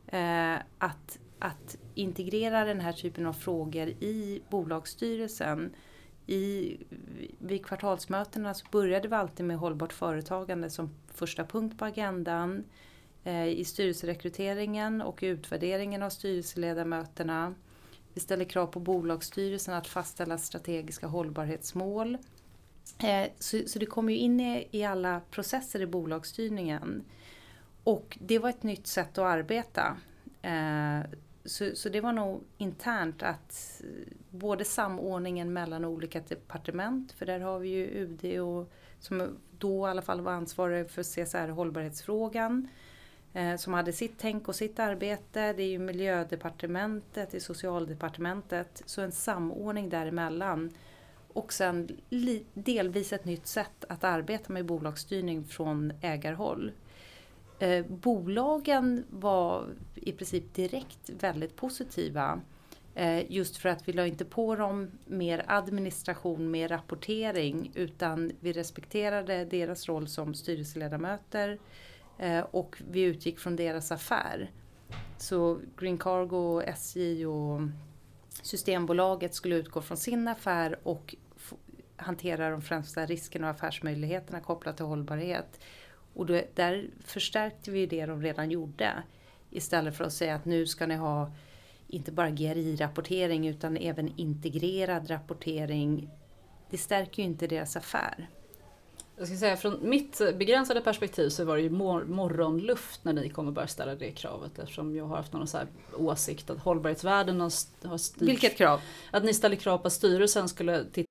Eh, att, att integrera den här typen av frågor i bolagsstyrelsen i, vid kvartalsmötena så började vi alltid med hållbart företagande som första punkt på agendan. Eh, I styrelserekryteringen och utvärderingen av styrelseledamöterna. Vi ställer krav på bolagsstyrelsen att fastställa strategiska hållbarhetsmål. Eh, så, så det kommer ju in i, i alla processer i bolagsstyrningen. Och det var ett nytt sätt att arbeta. Eh, så, så det var nog internt att eh, både samordningen mellan olika departement, för där har vi ju UD och, som då i alla fall var ansvarig för CSR hållbarhetsfrågan, eh, som hade sitt tänk och sitt arbete. Det är ju miljödepartementet, det är socialdepartementet, så en samordning däremellan. och sen delvis ett nytt sätt att arbeta med bolagsstyrning från ägarhåll. Eh, bolagen var i princip direkt väldigt positiva. Eh, just för att vi la inte på dem mer administration, mer rapportering utan vi respekterade deras roll som styrelseledamöter eh, och vi utgick från deras affär. Så Green Cargo, SJ och Systembolaget skulle utgå från sin affär och hantera de främsta riskerna och affärsmöjligheterna kopplat till hållbarhet. Och då, där förstärkte vi det de redan gjorde. Istället för att säga att nu ska ni ha inte bara GRI-rapportering utan även integrerad rapportering. Det stärker ju inte deras affär. Jag ska säga från mitt begränsade perspektiv så var det ju mor morgonluft när ni kommer börja ställa det kravet eftersom jag har haft någon så här åsikt att hållbarhetsvärden har, har styrt. Vilket krav? Att ni ställer krav på att styrelsen skulle titta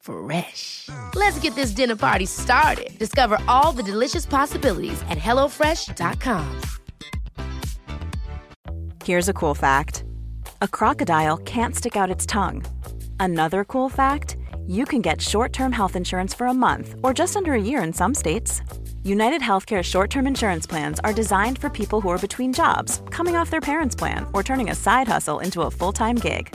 Fresh. Let's get this dinner party started. Discover all the delicious possibilities at hellofresh.com. Here's a cool fact a crocodile can't stick out its tongue. Another cool fact you can get short term health insurance for a month or just under a year in some states. United Healthcare short term insurance plans are designed for people who are between jobs, coming off their parents' plan, or turning a side hustle into a full time gig.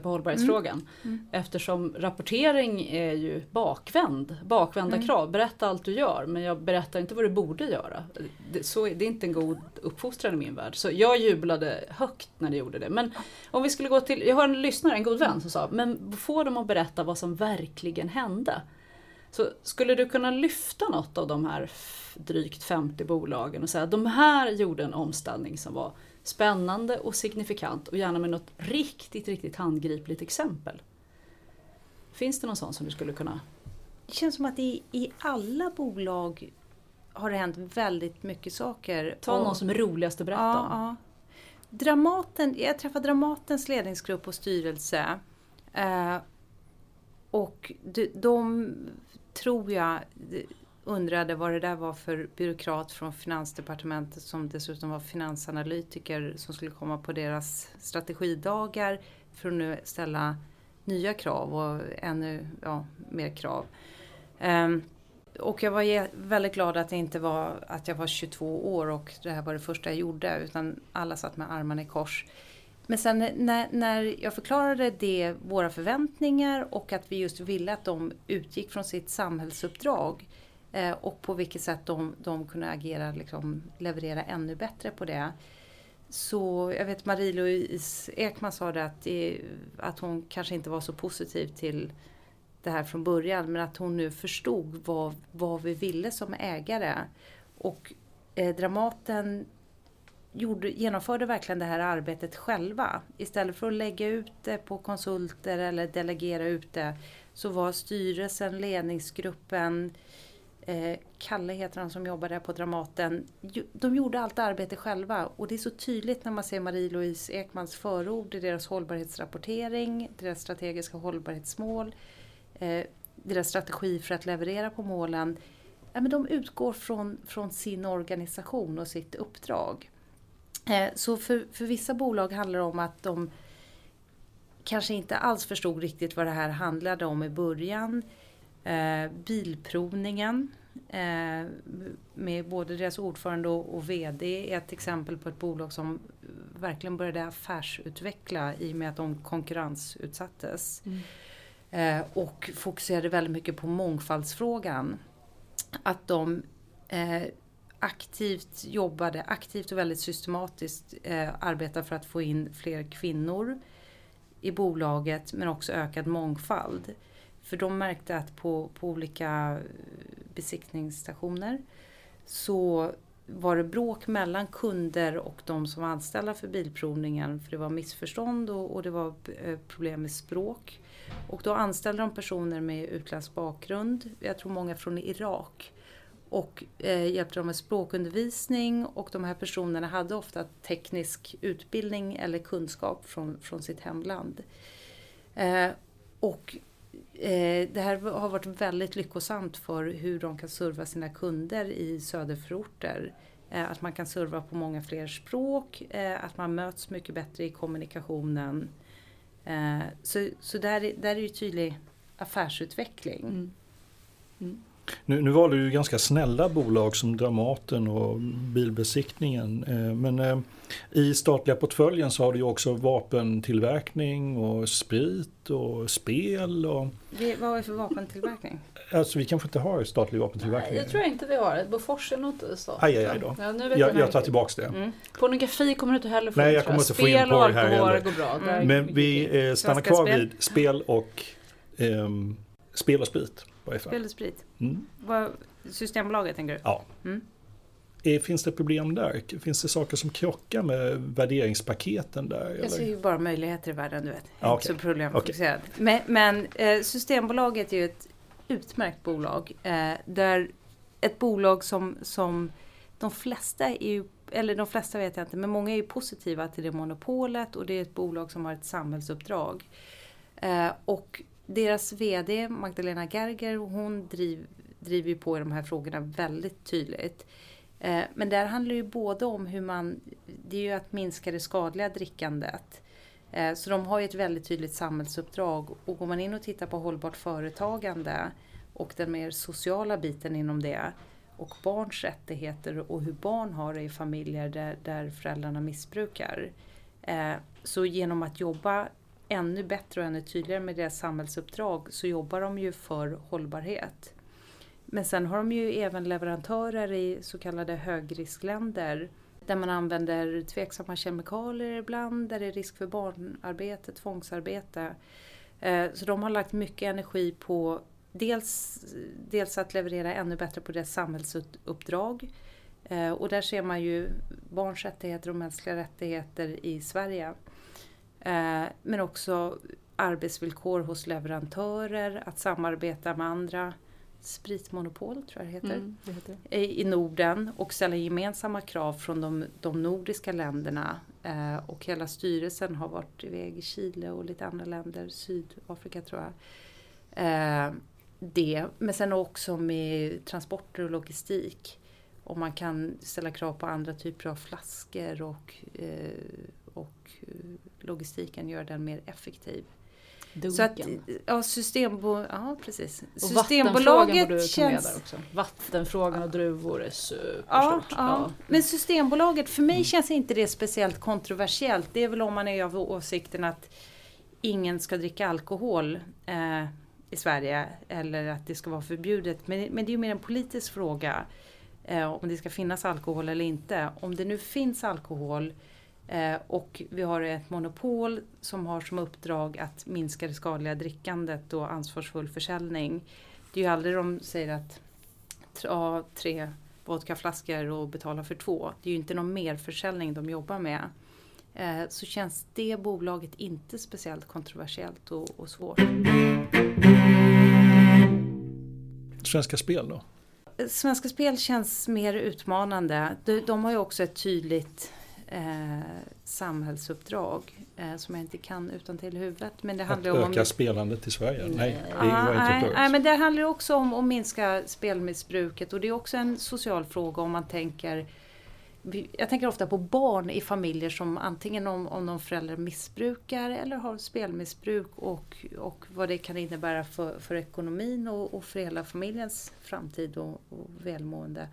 på hållbarhetsfrågan. Mm. Mm. Eftersom rapportering är ju bakvänd, bakvända mm. krav. Berätta allt du gör men jag berättar inte vad du borde göra. Det, så, det är inte en god uppfostran i min värld. Så jag jublade högt när de gjorde det. Men om vi skulle gå till, jag har en lyssnare, en god vän som sa, men få dem att berätta vad som verkligen hände. Så skulle du kunna lyfta något av de här drygt 50 bolagen och säga att de här gjorde en omställning som var spännande och signifikant och gärna med något riktigt, riktigt handgripligt exempel. Finns det någon sån som du skulle kunna? Det känns som att i, i alla bolag har det hänt väldigt mycket saker. Ta och, någon som är roligast att berätta ja, om. Ja. Dramaten, jag träffade Dramatens ledningsgrupp och styrelse. Eh, och de, de, tror jag, undrade vad det där var för byråkrat från Finansdepartementet som dessutom var finansanalytiker som skulle komma på deras strategidagar för att nu ställa nya krav och ännu ja, mer krav. Um, och jag var väldigt glad att det inte var att jag var 22 år och det här var det första jag gjorde utan alla satt med armarna i kors. Men sen när, när jag förklarade det, våra förväntningar och att vi just ville att de utgick från sitt samhällsuppdrag Eh, och på vilket sätt de, de kunde agera, liksom, leverera ännu bättre på det. Så jag vet Marie-Louise Ekman sa det att, det att hon kanske inte var så positiv till det här från början men att hon nu förstod vad, vad vi ville som ägare. Och eh, Dramaten gjorde, genomförde verkligen det här arbetet själva. Istället för att lägga ut det på konsulter eller delegera ut det så var styrelsen, ledningsgruppen, eh, Eh, Kalle heter han som jobbar där på Dramaten. De gjorde allt arbete själva och det är så tydligt när man ser Marie-Louise Ekmans förord i deras hållbarhetsrapportering, deras strategiska hållbarhetsmål, eh, deras strategi för att leverera på målen. Men de utgår från, från sin organisation och sitt uppdrag. Eh, så för, för vissa bolag handlar det om att de kanske inte alls förstod riktigt vad det här handlade om i början. Eh, bilprovningen eh, med både deras ordförande och, och VD är ett exempel på ett bolag som verkligen började affärsutveckla i och med att de konkurrensutsattes. Mm. Eh, och fokuserade väldigt mycket på mångfaldsfrågan. Att de eh, aktivt jobbade, aktivt och väldigt systematiskt eh, arbetade för att få in fler kvinnor i bolaget men också ökad mångfald. För de märkte att på, på olika eh, besiktningsstationer så var det bråk mellan kunder och de som var anställda för bilprovningen. För det var missförstånd och, och det var eh, problem med språk. Och då anställde de personer med utländsk bakgrund, jag tror många från Irak. Och eh, hjälpte dem med språkundervisning och de här personerna hade ofta teknisk utbildning eller kunskap från, från sitt hemland. Eh, och Eh, det här har varit väldigt lyckosamt för hur de kan serva sina kunder i söderförorter. Eh, att man kan serva på många fler språk, eh, att man möts mycket bättre i kommunikationen. Så så där, är- där är ju tydlig affärsutveckling. Mm. Mm. Nu, nu var det ju ganska snälla bolag som Dramaten och bilbesiktningen. eh, Men eh, i statliga portföljen så har du ju också vapentillverkning och sprit och spel. Och, Det, vad är det för vapentillverkning? alltså vi kanske inte har statlig vapentillverkning. Det tror jag inte vi har. Bofors är nog inte staten. Aj, aj, aj då. Ja, nu vet Jag, inte jag tar tillbaks det. Mm. Pornografi kommer du inte heller få Nej, jag tror kommer inte få in Spel och porr här alkohol heller. går bra. Mm. Men vi eh, stannar kvar spel. vid spel och ehm, spel och sprit. Vad är för? Spel och sprit. Mm. Vad, systembolaget tänker du? Ja. Mm. Eh, Finns det problem där? Finns det saker som krockar med värderingspaketen där? Jag ser Eller? ju bara möjligheter i världen, du vet. Jag är Ja, inte så problemfokuserad. Men, men eh, Systembolaget är ju ett utmärkt bolag. Eh, där ett bolag som, som de flesta är ju, eller de flesta vet jag inte, men många är ju positiva till det monopolet och det är ett bolag som har ett samhällsuppdrag. Eh, och deras VD Magdalena Gerger, hon driv, driver ju på i de här frågorna väldigt tydligt. Eh, Men där handlar ju både om hur man, det är ju att minska det skadliga drickandet. Eh, Så de har ju ett väldigt tydligt samhällsuppdrag och går man in och tittar på hållbart företagande och den mer sociala biten inom det och barns rättigheter och hur barn har det i familjer där, där föräldrarna missbrukar. Eh, Så genom att jobba ännu bättre och ännu tydligare med deras samhällsuppdrag så jobbar de ju för hållbarhet. Men sen har de ju även leverantörer i så kallade högriskländer där man använder tveksamma kemikalier ibland, där det är risk för barnarbete, tvångsarbete. Eh, så de har lagt mycket energi på dels, dels att leverera ännu bättre på deras samhällsuppdrag. Eh, och där ser man ju barns rättigheter och mänskliga rättigheter i Sverige. Eh, Men också arbetsvillkor hos leverantörer, att samarbeta med andra spritmonopol tror jag det heter Mm, det heter det. i i Norden och ställa gemensamma krav från de, de nordiska länderna. Eh, och hela styrelsen har varit iväg i Chile och lite andra länder, Sydafrika tror jag. Eh, det, men sen också med transporter och logistik. Om man kan ställa krav på andra typer av flaskor och, eh, och eh, logistiken gör den mer effektiv. Så att, Dunken. ja, systembo- ja precis. Och vattenfrågan känns... där också. Vattenfrågan och druvor är superstort. Ja, ja. Men Systembolaget, för mig känns inte det speciellt kontroversiellt. Det är väl om man är av åsikten att ingen ska dricka alkohol eh, i Sverige eller att det ska vara förbjudet. Men, men det är ju mer en politisk fråga eh, om det ska finnas alkohol eller inte. Om det nu finns alkohol och vi har ett monopol som har som uppdrag att minska det skadliga drickandet och ansvarsfull försäljning. Det är ju aldrig de säger att ta tre vodkaflaskor och betala för två. Det är ju inte någon merförsäljning de jobbar med. Eh, så känns det bolaget inte speciellt kontroversiellt och, och svårt. Svenska Spel då? Svenska Spel känns mer utmanande. De, de har ju också ett tydligt eh, samhällsuppdrag eh, som jag inte kan utan till huvudet. Men det Att handlar om öka spelandet i Sverige? Nej, det Ah, var inte nej, nej, men det handlar också om att minska spelmissbruket och det är också en social fråga om man tänker jag tänker ofta på barn i familjer som antingen om, om någon förälder missbrukar eller har spelmissbruk och, och vad det kan innebära för, för ekonomin och, och för hela familjens framtid och, och välmående.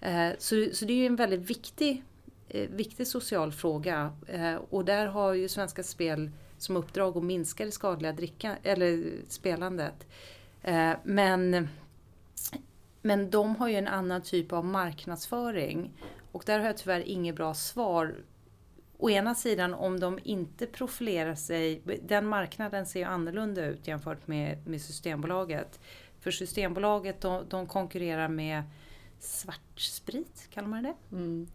Eh, så, så det är ju en väldigt viktig, Eh, viktig social fråga eh, och där har ju Svenska Spel som uppdrag att minska det skadliga dricka, eller spelandet. Eh, men, men de har ju en annan typ av marknadsföring och där har jag tyvärr inget bra svar. Å ena sidan om de inte profilerar sig, den marknaden ser ju annorlunda ut jämfört med, med Systembolaget. För Systembolaget de, de konkurrerar med svartsprit, kallar man det? Mm.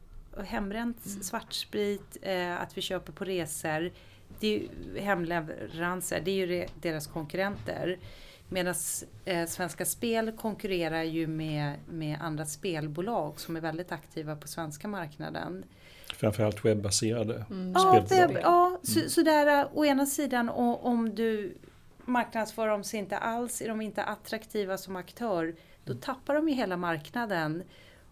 Hembränt mm. svartsprit, eh, att vi köper på resor. Det är ju hemleveranser, det är ju deras konkurrenter. Medan eh, Svenska Spel konkurrerar ju med, med andra spelbolag som är väldigt aktiva på svenska marknaden. Framförallt webbaserade mm. spelbolag. Ja, webb, ja så, mm. så där, å ena sidan om du marknadsför dem sig inte alls, är de inte attraktiva som aktör, då mm. tappar de ju hela marknaden.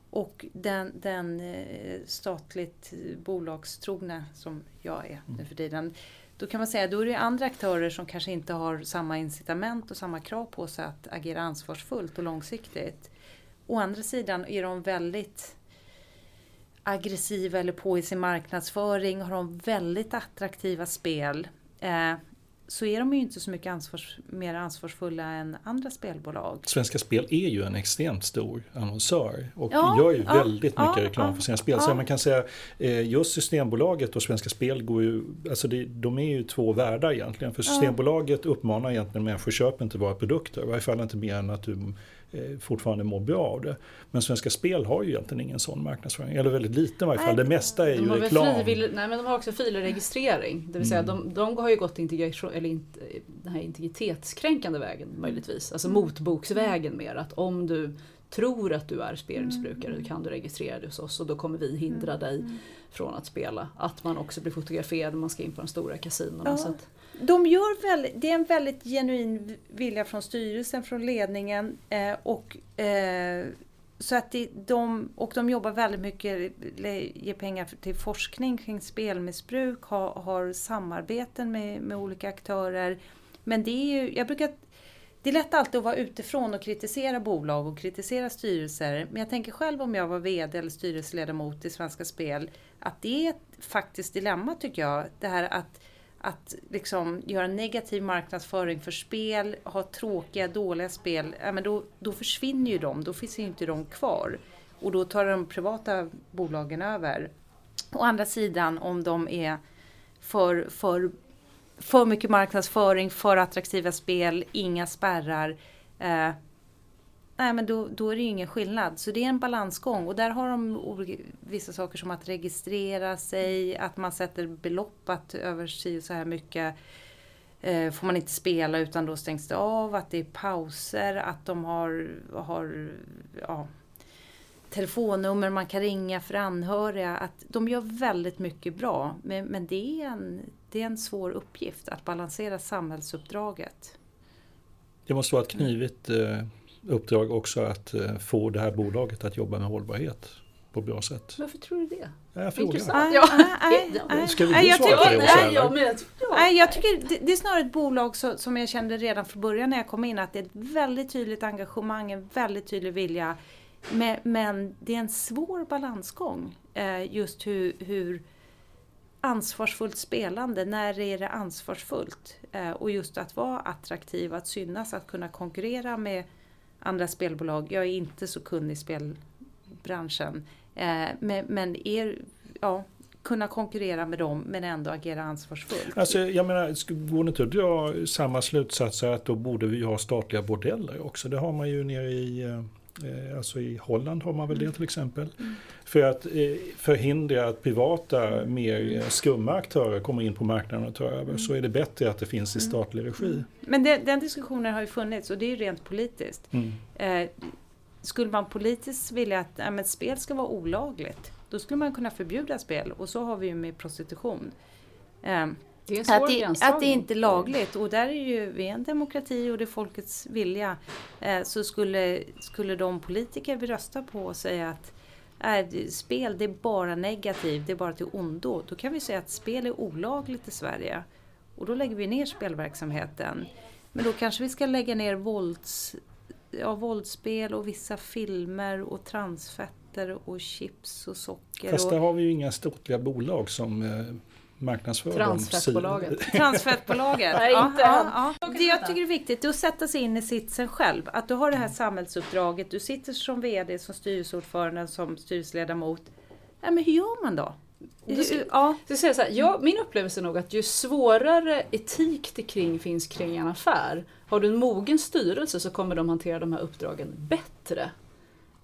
Och den, den eh, statligt bolagstrogna som jag är nu för tiden, då kan man säga då är det andra aktörer som kanske inte har samma incitament och samma krav på sig att agera ansvarsfullt och långsiktigt. Å andra sidan är de väldigt aggressiva eller på i sin marknadsföring, har de väldigt attraktiva spel. Eh, så är de ju inte så mycket ansvars, mer ansvarsfulla än andra spelbolag. Svenska Spel är ju en extremt stor annonsör och ja, gör ju ja, väldigt ja, mycket reklam för sina spel. Så man kan säga eh, just Systembolaget och Svenska Spel går ju, alltså det, de är ju två världar egentligen. För Systembolaget uppmanar egentligen människor köp inte våra produkter, i varje fall inte mer än att du fortfarande mår bra av det. Men Svenska Spel har ju egentligen ingen sån marknadsföring, eller väldigt lite i varje fall. Det mesta är ju de reklam. Frivill, nej men de har också filregistrering, det vill säga mm. de, de har ju gått integration, eller inte, den här integritetskränkande vägen möjligtvis, alltså mm. motboksvägen mer. Att om du tror att du är spelmissbrukare mm. kan du registrera dig hos oss och då kommer vi hindra mm. dig mm. från att spela. Att man också blir fotograferad när man ska in på de stora kasinona. Ja. Så att, de gör väl, det är en väldigt genuin vilja från styrelsen, från ledningen eh, och eh, så att det, de, och de jobbar väldigt mycket, ger pengar till forskning kring spelmissbruk, har, har samarbeten med, med olika aktörer. Men det är ju, jag brukar det är lätt alltid att vara utifrån och kritisera bolag och kritisera styrelser. Men jag tänker själv om jag var VD eller styrelseledamot i Svenska Spel, att det är ett faktiskt dilemma tycker jag. Det här att att liksom göra negativ marknadsföring för spel, ha tråkiga, dåliga spel, ja, men då, då försvinner ju de, då finns ju inte de kvar. Och då tar de privata bolagen över. Å andra sidan om de är för, för, för mycket marknadsföring, för attraktiva spel, inga spärrar, eh, nej men då, då är det ju ingen skillnad. Så det är en balansgång och där har de vissa saker som att registrera sig, att man sätter belopp att över sig så här mycket eh, får man inte spela utan då stängs det av, att det är pauser, att de har, har ja, telefonnummer man kan ringa för anhöriga. Att de gör väldigt mycket bra men, men det, är en, det är en svår uppgift att balansera samhällsuppdraget. Det måste vara ett knivigt eh uppdrag också att eh, få det här bolaget att jobba med hållbarhet på ett bra sätt. Varför tror du det? Jag frågar. Intressant. Ja. *laughs* Ska vi svara på det? Nej, jag, men, ja. jag tycker det, det är snarare ett bolag så, som jag kände redan från början när jag kom in att det är ett väldigt tydligt engagemang, en väldigt tydlig vilja. Men, men det är en svår balansgång eh, just hur, hur ansvarsfullt spelande, när är det ansvarsfullt? Eh, och just att vara attraktiv, att synas, att kunna konkurrera med andra spelbolag. Jag är inte så kunnig i spelbranschen. Eh, men, men er, ja, kunna konkurrera med dem men ändå agera ansvarsfullt. Alltså, jag menar, går det inte att dra samma slutsatser att då borde vi ha statliga bordeller också? Det har man ju nere i eh, alltså i Holland har man väl det mm. till exempel. Mm. För att eh, förhindra att privata, mer skumma aktörer kommer in på marknaden och tar över mm. så är det bättre att det finns i mm. statlig regi. Mm. Men det, den diskussionen har ju funnits och det är ju rent politiskt. Mm. Eh, skulle man politiskt vilja att ja, spel ska vara olagligt, då skulle man kunna förbjuda spel och så har vi ju med prostitution. Eh, det att, det, att det inte är lagligt och där är ju vi en demokrati och det är folkets vilja. Eh, så skulle, skulle de politiker vi röstar på säga att är spel det är bara negativt, det är bara till ondo. Då kan vi säga att spel är olagligt i Sverige. Och då lägger vi ner spelverksamheten. Men då kanske vi ska lägga ner vålds, ja, våldsspel och vissa filmer och transfetter och chips och socker. Fast och... där har vi ju inga statliga bolag som eh, marknadsför Transfettbolaget. Transfettbolaget. *laughs* Nej, ja, inte ja, ja. Det jag tycker är viktigt är att sätta sig in i sitsen själv. Att du har det här samhällsuppdraget, du sitter som VD, som styrelseordförande, som styrelseledamot. Ja, men hur gör man då? Du ska- Ja. Säger så här, jag, min upplevelse är nog att ju svårare etik det kring finns kring en affär, har du en mogen styrelse så kommer de hantera de här uppdragen bättre.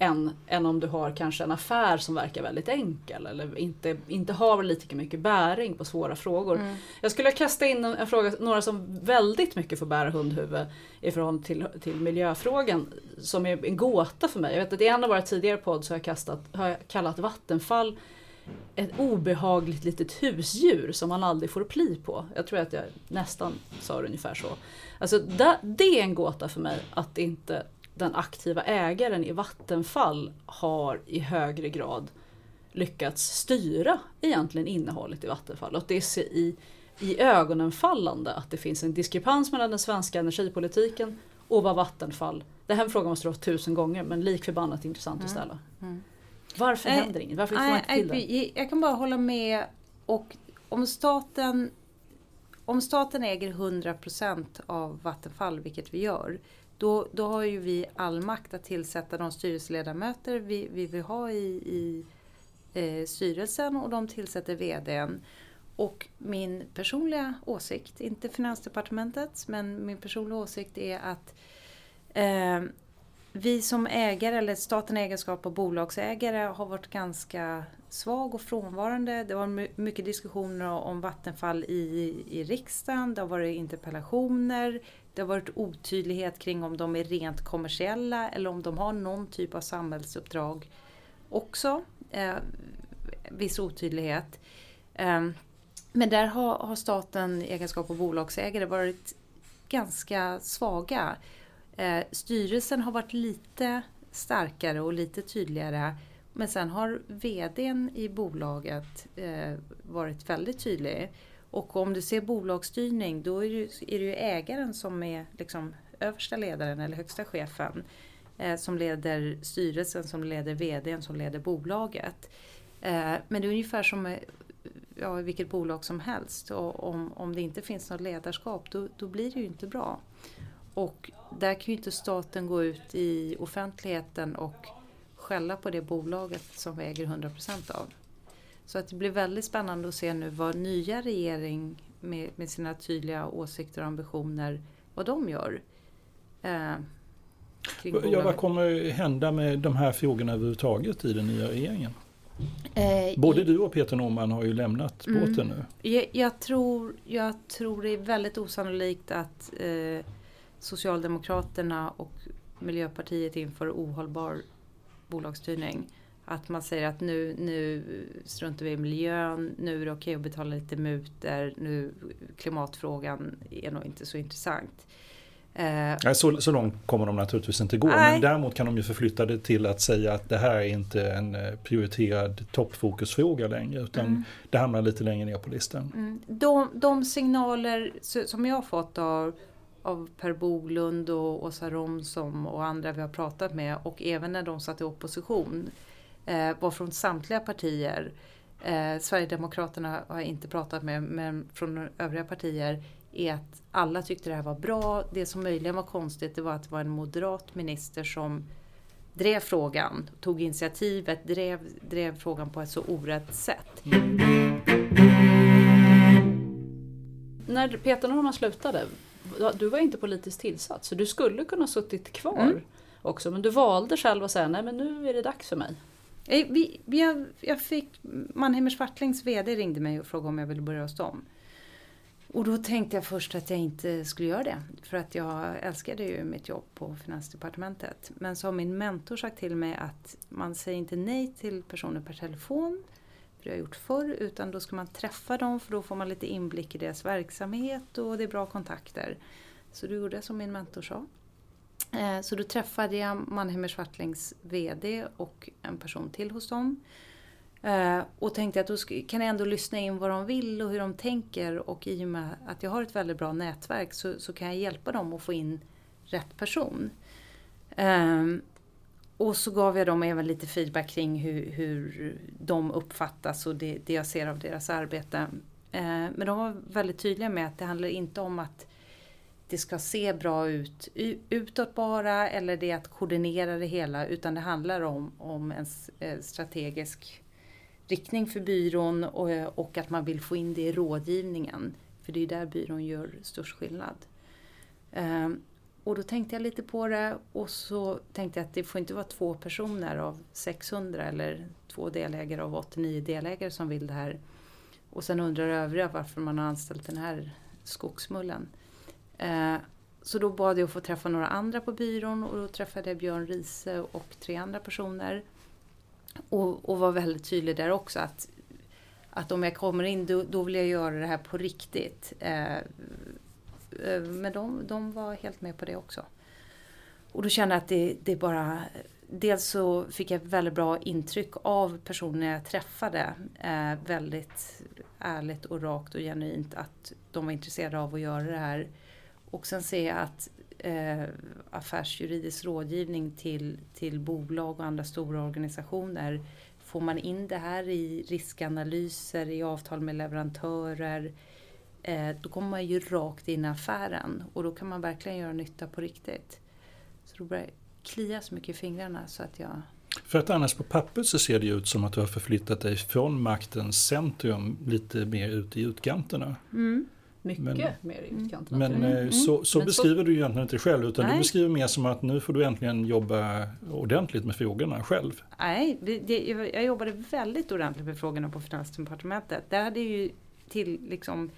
Än, än om du har kanske en affär som verkar väldigt enkel eller inte, inte har lika mycket bäring på svåra frågor. Mm. Jag skulle kasta in en, en fråga, några som väldigt mycket får bära hundhuvud i förhållande till, till miljöfrågan, som är en gåta för mig. Jag vet att i en av våra tidigare podd så har jag, kastat, har jag kallat Vattenfall ett obehagligt litet husdjur som man aldrig får pli på. Jag tror att jag nästan sa det ungefär så. Alltså det, det är en gåta för mig att inte den aktiva ägaren i Vattenfall har i högre grad lyckats styra egentligen innehållet i Vattenfall. Och det är i, i ögonen fallande att det finns en diskrepans mellan den svenska energipolitiken och vad Vattenfall... Det här är en fråga man måste ha tusen gånger men lik förbannat intressant att ställa. Varför Nej, händer inget? Varför får man inte till det? jag, jag kan bara hålla med. Och om staten, om staten äger 100% av Vattenfall, vilket vi gör, då, då har ju vi all makt att tillsätta de styrelseledamöter vi, vi vill ha i, i eh, styrelsen och de tillsätter VDn. Och min personliga åsikt, inte Finansdepartementets, men min personliga åsikt är att eh, vi som ägare, eller staten i egenskap av bolagsägare, har varit ganska svag och frånvarande. Det var mycket diskussioner om Vattenfall i, i riksdagen, det har varit interpellationer, det har varit otydlighet kring om de är rent kommersiella eller om de har någon typ av samhällsuppdrag också. Eh, viss otydlighet. Eh, men där har, har staten i egenskap av bolagsägare varit ganska svaga. Eh, styrelsen har varit lite starkare och lite tydligare. Men sen har VDn i bolaget eh, varit väldigt tydlig. Och om du ser bolagsstyrning då är det, ju- är det ju ägaren som är liksom översta ledaren eller högsta chefen. Eh, som leder styrelsen, som leder VDn, som leder bolaget. Eh, men det är ungefär som ja, vilket bolag som helst. Och om, om det inte finns något ledarskap då, då blir det ju inte bra. Och där kan ju inte staten gå ut i offentligheten och skälla på det bolaget som vi äger 100% av. Så att det blir väldigt spännande att se nu vad nya regering med, med sina tydliga åsikter och ambitioner, vad de gör. Eh, Ja, vad kommer hända med de här frågorna överhuvudtaget i den nya regeringen? Eh, Både du och Peter Norman har ju lämnat Mm. båten nu. Jag, jag, tror, jag tror det är väldigt osannolikt att eh, Socialdemokraterna och Miljöpartiet inför ohållbar bolagsstyrning. Att man säger att nu, nu struntar vi i miljön, nu är det okej att betala lite mutor, nu klimatfrågan är nog inte så intressant. Eh, så, så långt kommer de naturligtvis inte gå. Nej. Men däremot kan de ju förflytta det till att säga att det här är inte en eh, prioriterad toppfokusfråga längre. Utan Mm. det hamnar lite längre ner på listan. Mm. De, de signaler som jag har fått av, av Per Bolund och Åsa Romson och andra vi har pratat med och även när de satt i opposition var från samtliga partier. Eh, Sverigedemokraterna har jag inte pratat med men från övriga partier är att alla tyckte det här var bra. Det som möjligen var konstigt det var att det var en moderat minister som drev frågan, tog initiativet, drev, drev frågan på ett så orätt sätt. När Peter Norman slutade, du var inte politiskt tillsatt så du skulle kunna suttit kvar Mm. också. Men du valde själv att säga nej men nu är det dags för mig. Eh, vi, vi, jag, jag fick, Mannheimer Swartlings VD ringde mig och frågade om jag ville börja hos dem. Och då tänkte jag först att jag inte skulle göra det. För att jag älskade ju mitt jobb på Finansdepartementet. Men så har min mentor sagt till mig att man säger inte nej till personer per telefon. För det har jag gjort förr. Utan då ska man träffa dem för då får man lite inblick i deras verksamhet och det är bra kontakter. Så då gjorde jag som min mentor sa. Eh, så då träffade jag Mannheimer Swartlings VD och en person till hos dem. Eh, och tänkte att då kan jag ändå lyssna in vad de vill och hur de tänker och i och med att jag har ett väldigt bra nätverk så, så kan jag hjälpa dem att få in rätt person. Ehm, och så gav jag dem även lite feedback kring hur, hur de uppfattas och det, det, jag ser av deras arbete. Eh, men de var väldigt tydliga med att det handlar inte om att det ska se bra ut utåt bara eller det är att koordinera det hela utan det handlar om, om en eh, strategisk riktning för byrån och, och att man vill få in det i rådgivningen. För det är där byrån gör störst skillnad. Ehm, och då tänkte jag lite på det och så tänkte jag att det får inte vara två personer av 600 eller två delägare av 89 delägare som vill det här. Och sen undrar övriga varför man har anställt den här skogsmullen. Eh, så då bad jag att få träffa några andra på byrån och då träffade jag Björn Riese och tre andra personer. Och, och var väldigt tydlig där också att, att om jag kommer in då, då vill jag göra det här på riktigt. Eh, eh, men de, de var helt med på det också. Och då kände jag att det, det bara... Dels så fick jag väldigt bra intryck av personerna jag träffade. Eh, väldigt ärligt och rakt och genuint att de var intresserade av att göra det här. Och sen ser jag att eh, affärsjuridisk rådgivning till, till bolag och andra stora organisationer. Får man in det här i riskanalyser, i avtal med leverantörer, eh, då kommer man ju rakt in i affären och då kan man verkligen göra nytta på riktigt. Så då börjar klia så mycket i fingrarna så att jag för att annars på papper så ser det ut som att du har förflyttat dig från maktens centrum lite mer ut i utkanterna. Mm. Mycket men, mer i utkanterna. Men mm. mm. så, så men beskriver så... du egentligen inte själv utan Nej. du beskriver mer som att nu får du äntligen jobba ordentligt med frågorna själv. Nej, det, jag jobbade väldigt ordentligt med frågorna på Finansdepartementet. Där hade ju till liksom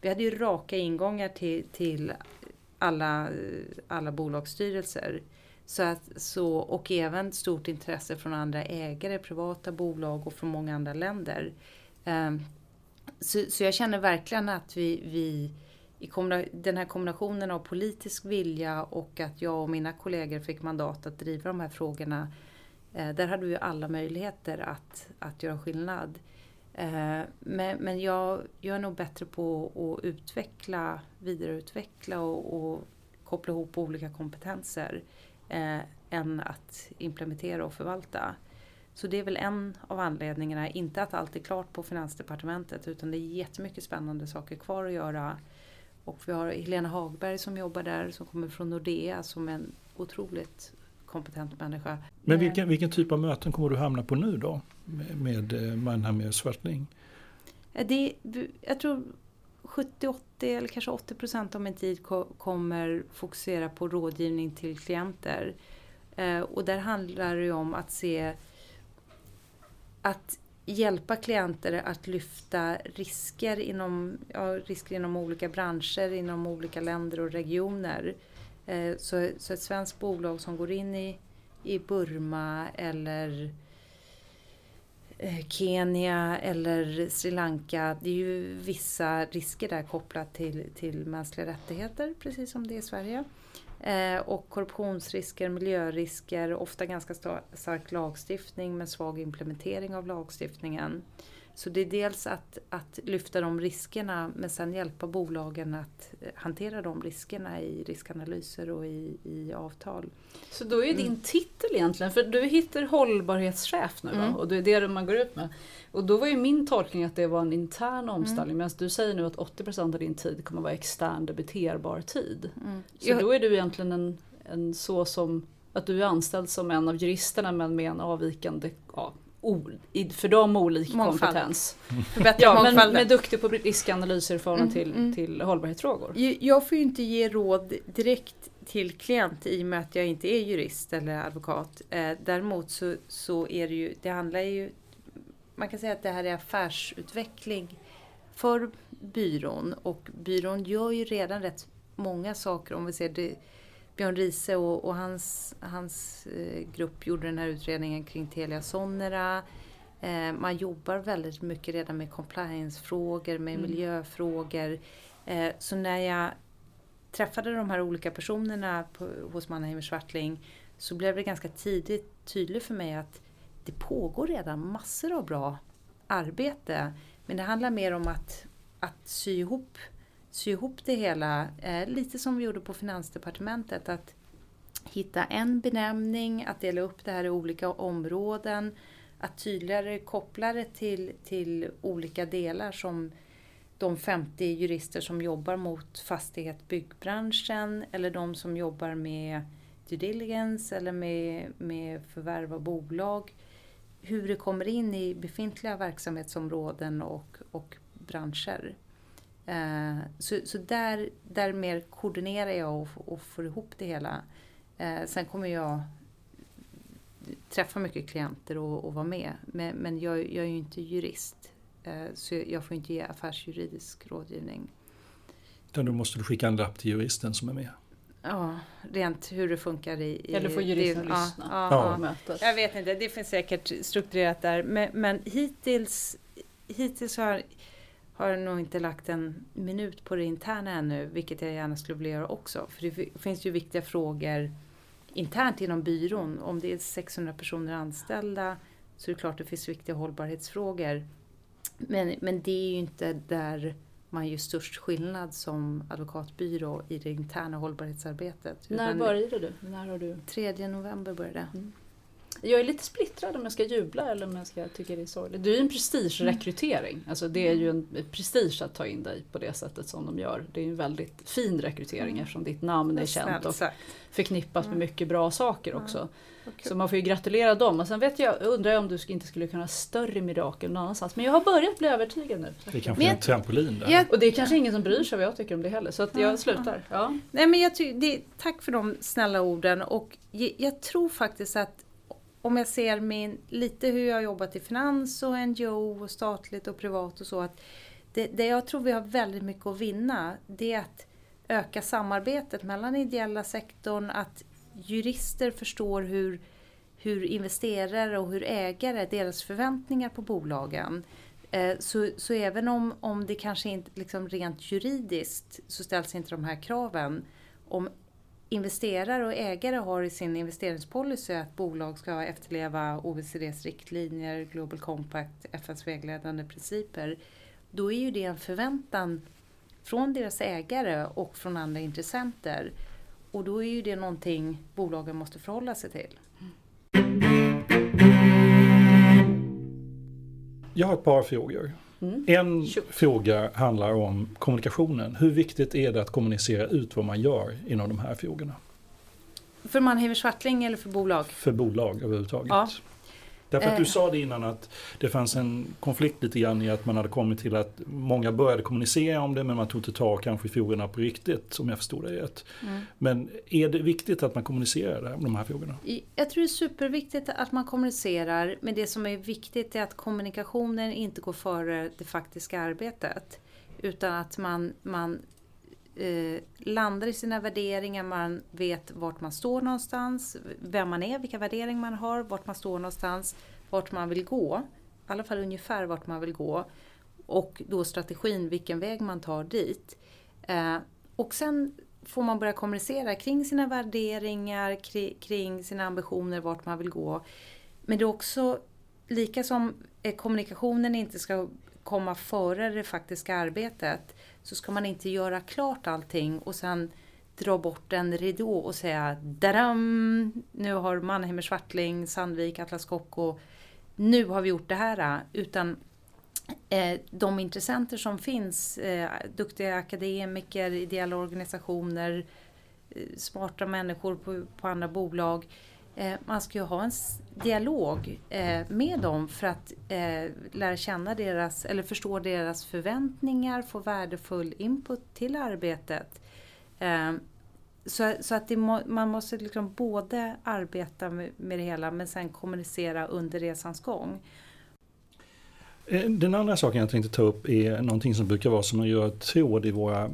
vi hade ju raka ingångar till, till alla, alla bolagsstyrelser. Så att, så, och även stort intresse från andra ägare, privata bolag och från många andra länder. Um, så, så, jag känner verkligen att vi, vi i den här kombinationen av politisk vilja och att jag och mina kollegor fick mandat att driva de här frågorna. Eh, där hade vi alla möjligheter att, att göra skillnad. Eh, men, men jag, jag är nog bättre på att utveckla, vidareutveckla och, och koppla ihop olika kompetenser eh, än att implementera och förvalta. Så det är väl en av anledningarna, inte att allt är klart på Finansdepartementet utan det är jättemycket spännande saker kvar att göra. Och vi har Helena Hagberg som jobbar där som kommer från Nordea som är en otroligt kompetent människa. Men vilken, vilken typ av möten kommer du hamna på nu då? Med, med eh, Mannheimer Swartling? Det, jag tror 70-80 eller kanske 80 procent av min tid kommer fokusera på rådgivning till klienter. Eh, och där handlar det om att se att hjälpa klienter att lyfta risker inom, ja, risker inom olika branscher, inom olika länder och regioner. Eh, så, så ett svenskt bolag som går in i, i Burma eller eh, Kenya eller Sri Lanka. Det är ju vissa risker där kopplat till, till mänskliga rättigheter, precis som det är i Sverige. Eh, och korruptionsrisker, miljörisker, ofta ganska stark lagstiftning med svag implementering av lagstiftningen. Så det är dels att, att lyfta de riskerna men sen hjälpa bolagen att eh, hantera de riskerna i riskanalyser och i, i avtal. Så då är din mm. titel egentligen, för du hittar hållbarhetschef nu mm. och det är det man går ut med. Och då var ju min tolkning att det var en intern mm. omställning mm. medan du säger nu att 80% av din tid kommer vara extern debiterbar tid. Mm. Så Jag... då är du egentligen en, en så som att du är anställd som en av juristerna men med en avvikande ja, för dem olik mångfald. kompetens. *laughs* ja, men, men duktig på riskanalyser i förhållande mm, till, mm. till hållbarhetsfrågor. Jag får ju inte ge råd direkt till klient i och med att jag inte är jurist eller advokat. Eh, däremot så, så är det ju, det handlar ju, man kan säga att det här är affärsutveckling för byrån och byrån gör ju redan rätt många saker om vi ser det Björn Riese och, och hans, hans eh, grupp gjorde den här utredningen kring Telia Sonera. Eh, man jobbar väldigt mycket redan med compliance-frågor, med mm. miljöfrågor. Eh, så när jag träffade de här olika personerna på, hos Mannheimer Swartling så blev det ganska tidigt tydligt för mig att det pågår redan massor av bra arbete. Men det handlar mer om att, att sy, ihop, sy ihop det hela, eh, lite som vi gjorde på Finansdepartementet. Att hitta en benämning, att dela upp det här i olika områden, att tydligare koppla det till, till olika delar som de 50 jurister som jobbar mot fastighet byggbranschen eller de som jobbar med due diligence eller med, med förvärv av bolag. Hur det kommer in i befintliga verksamhetsområden och, och branscher. Eh, så så där, där mer koordinerar jag och, och får ihop det hela. Eh, sen kommer jag träffa mycket klienter och, och vara med. Men, men jag, jag, är ju inte jurist. Eh, så jag får inte ge affärsjuridisk rådgivning. Utan då måste du skicka en lapp till juristen som är med. Ja, rent hur det funkar i... i Eller får juristen det, lyssna ja, ja, mötet. Jag vet inte, det finns säkert strukturerat där. Men, men hittills, hittills har, har nog inte lagt en minut på det interna ännu. Vilket jag gärna skulle vilja göra också. För det finns ju viktiga frågor internt inom byrån. Om det är 600 personer anställda så är det klart att det finns viktiga hållbarhetsfrågor. Men, men det är ju inte där man gör störst skillnad som advokatbyrå i det interna hållbarhetsarbetet. När började du? När har du? 3 november började mm. Jag är lite splittrad om jag ska jubla eller om jag ska tycka det är sorgligt. Du är ju en prestigerekrytering. Mm. Alltså det är ju en prestige att ta in dig på det sättet som de gör. Det är ju en väldigt fin rekrytering mm. eftersom ditt namn är känt och förknippat med mm. mycket bra saker också. Så man får ju gratulera dem. Och sen vet jag, undrar jag om du inte skulle kunna ha större mirakel någon annanstans. Men jag har börjat bli övertygad nu. Det kanske är en trampolin där. Jag, och det är kanske ingen som bryr sig vad jag tycker om det heller. Så att jag slutar. Ja. Nej, men jag ty, det, tack för de snälla orden. Och jag, jag tror faktiskt att om jag ser min, lite hur jag har jobbat i finans och NGO och statligt och privat och så. att det, det jag tror vi har väldigt mycket att vinna det är att öka samarbetet mellan ideella sektorn, att jurister förstår hur, hur investerare och hur ägare, deras förväntningar på bolagen. Eh, så, så även om, om det kanske inte liksom rent juridiskt så ställs inte de här kraven. Om investerare och ägare har i sin investeringspolicy att bolag ska efterleva OECDs riktlinjer, Global Compact, FNs vägledande principer. Då är ju det en förväntan från deras ägare och från andra intressenter. Och då är ju det någonting bolagen måste förhålla sig till. Jag har ett par frågor. Mm. En fråga handlar om kommunikationen. Hur viktigt är det att kommunicera ut vad man gör inom de här frågorna? För Mannheimer Swartling eller för bolag? För bolag överhuvudtaget. Ja. Därför att du eh. sa det innan att det fanns en konflikt lite grann i att man hade kommit till att många började kommunicera om det men man tog inte tag kanske i frågorna på riktigt som jag förstod det rätt. Mm. Men är det viktigt att man kommunicerar om de här frågorna? Jag tror det är superviktigt att man kommunicerar men det som är viktigt är att kommunikationen inte går före det faktiska arbetet. Utan att man, man eh, landar i sina värderingar, man vet vart man står någonstans, vem man är, vilka värderingar man har, vart man står någonstans, vart man vill gå. I alla fall ungefär vart man vill gå. Och då strategin, vilken väg man tar dit. Eh, och sen får man börja kommunicera kring sina värderingar, kring, sina ambitioner, vart man vill gå. Men det är också, lika som eh, kommunikationen inte ska komma före det faktiska arbetet, så ska man inte göra klart allting och sen dra bort en ridå och säga Dadam! Nu har Mannheimer Swartling, Sandvik, Atlas Copco, nu har vi gjort det här. Utan eh, de intressenter som finns, eh, duktiga akademiker, ideella organisationer, eh, smarta människor på, på andra bolag, Eh, man ska ju ha en dialog eh, med dem för att eh, lära känna deras, eller förstå deras förväntningar, få värdefull input till arbetet. Eh, så, så att må, man måste liksom både arbeta med, med det hela men sen kommunicera under resans gång. Eh, den andra saken jag tänkte ta upp är någonting som brukar vara som en röd tråd i våra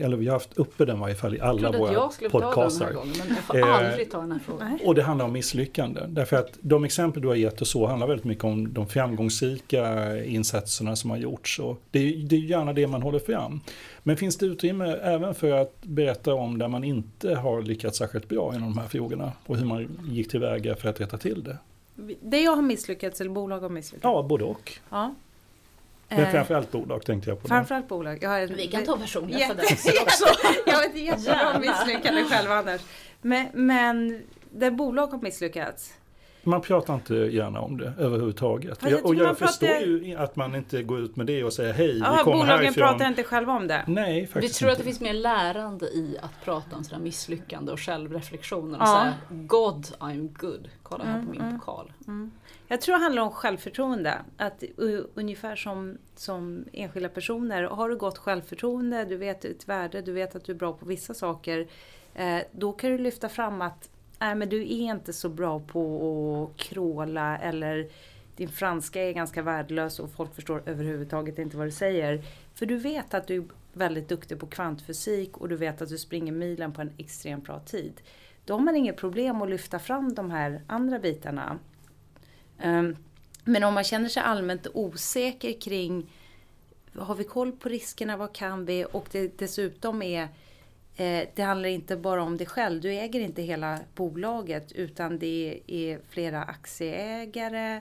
eller vi har haft uppe den i varje fall i alla Jag trodde att våra jag skulle ta den här podcaster. gången men jag får Eh, aldrig ta den här frågan. Och det handlar om misslyckanden. Därför att de exempel du har gett och så handlar väldigt mycket om de framgångsrika insatserna som har gjorts. Och det, är, det är gärna det man håller fram. Men finns det utrymme även för att berätta om där man inte har lyckats särskilt bra inom de här frågorna och hur man gick tillväga för att rätta till det? Det jag har misslyckats eller bolag har misslyckats? Ja, både och. Ja. Men Eh, framförallt bolag tänkte jag på. Framförallt bolag. Jag har, Vi kan ta personliga Jätte- också. *laughs* Jag har ett jättebra misslyckande själv Anders. Men, men där bolag har misslyckats. Man pratar inte gärna om det överhuvudtaget. Jag Jag, och tror jag förstår pratar- ju att man inte går ut med det och säger hej, vi Ja, kommer bolagen härifrån. pratar inte själva om det. Nej, Vi faktiskt tror att inte. det finns mer lärande i att prata om sådana misslyckande och självreflektioner och Ja. säga God I'm good, kolla här på min pokal. Jag tror det handlar om självförtroende. Att uh, ungefär som, som enskilda personer, har du gott självförtroende, du vet ditt värde, du vet att du är bra på vissa saker. Eh, då kan du lyfta fram att nej, men du är inte så bra på att kråla eller din franska är ganska värdelös och folk förstår överhuvudtaget inte vad du säger. För du vet att du är väldigt duktig på kvantfysik och du vet att du springer milen på en extremt bra tid. Då har man inget problem att lyfta fram de här andra bitarna. Ehm, men om man känner sig allmänt osäker kring har vi koll på riskerna, vad kan vi? Och det dessutom är eh, det handlar inte bara om dig själv, du äger inte hela bolaget utan det är flera aktieägare,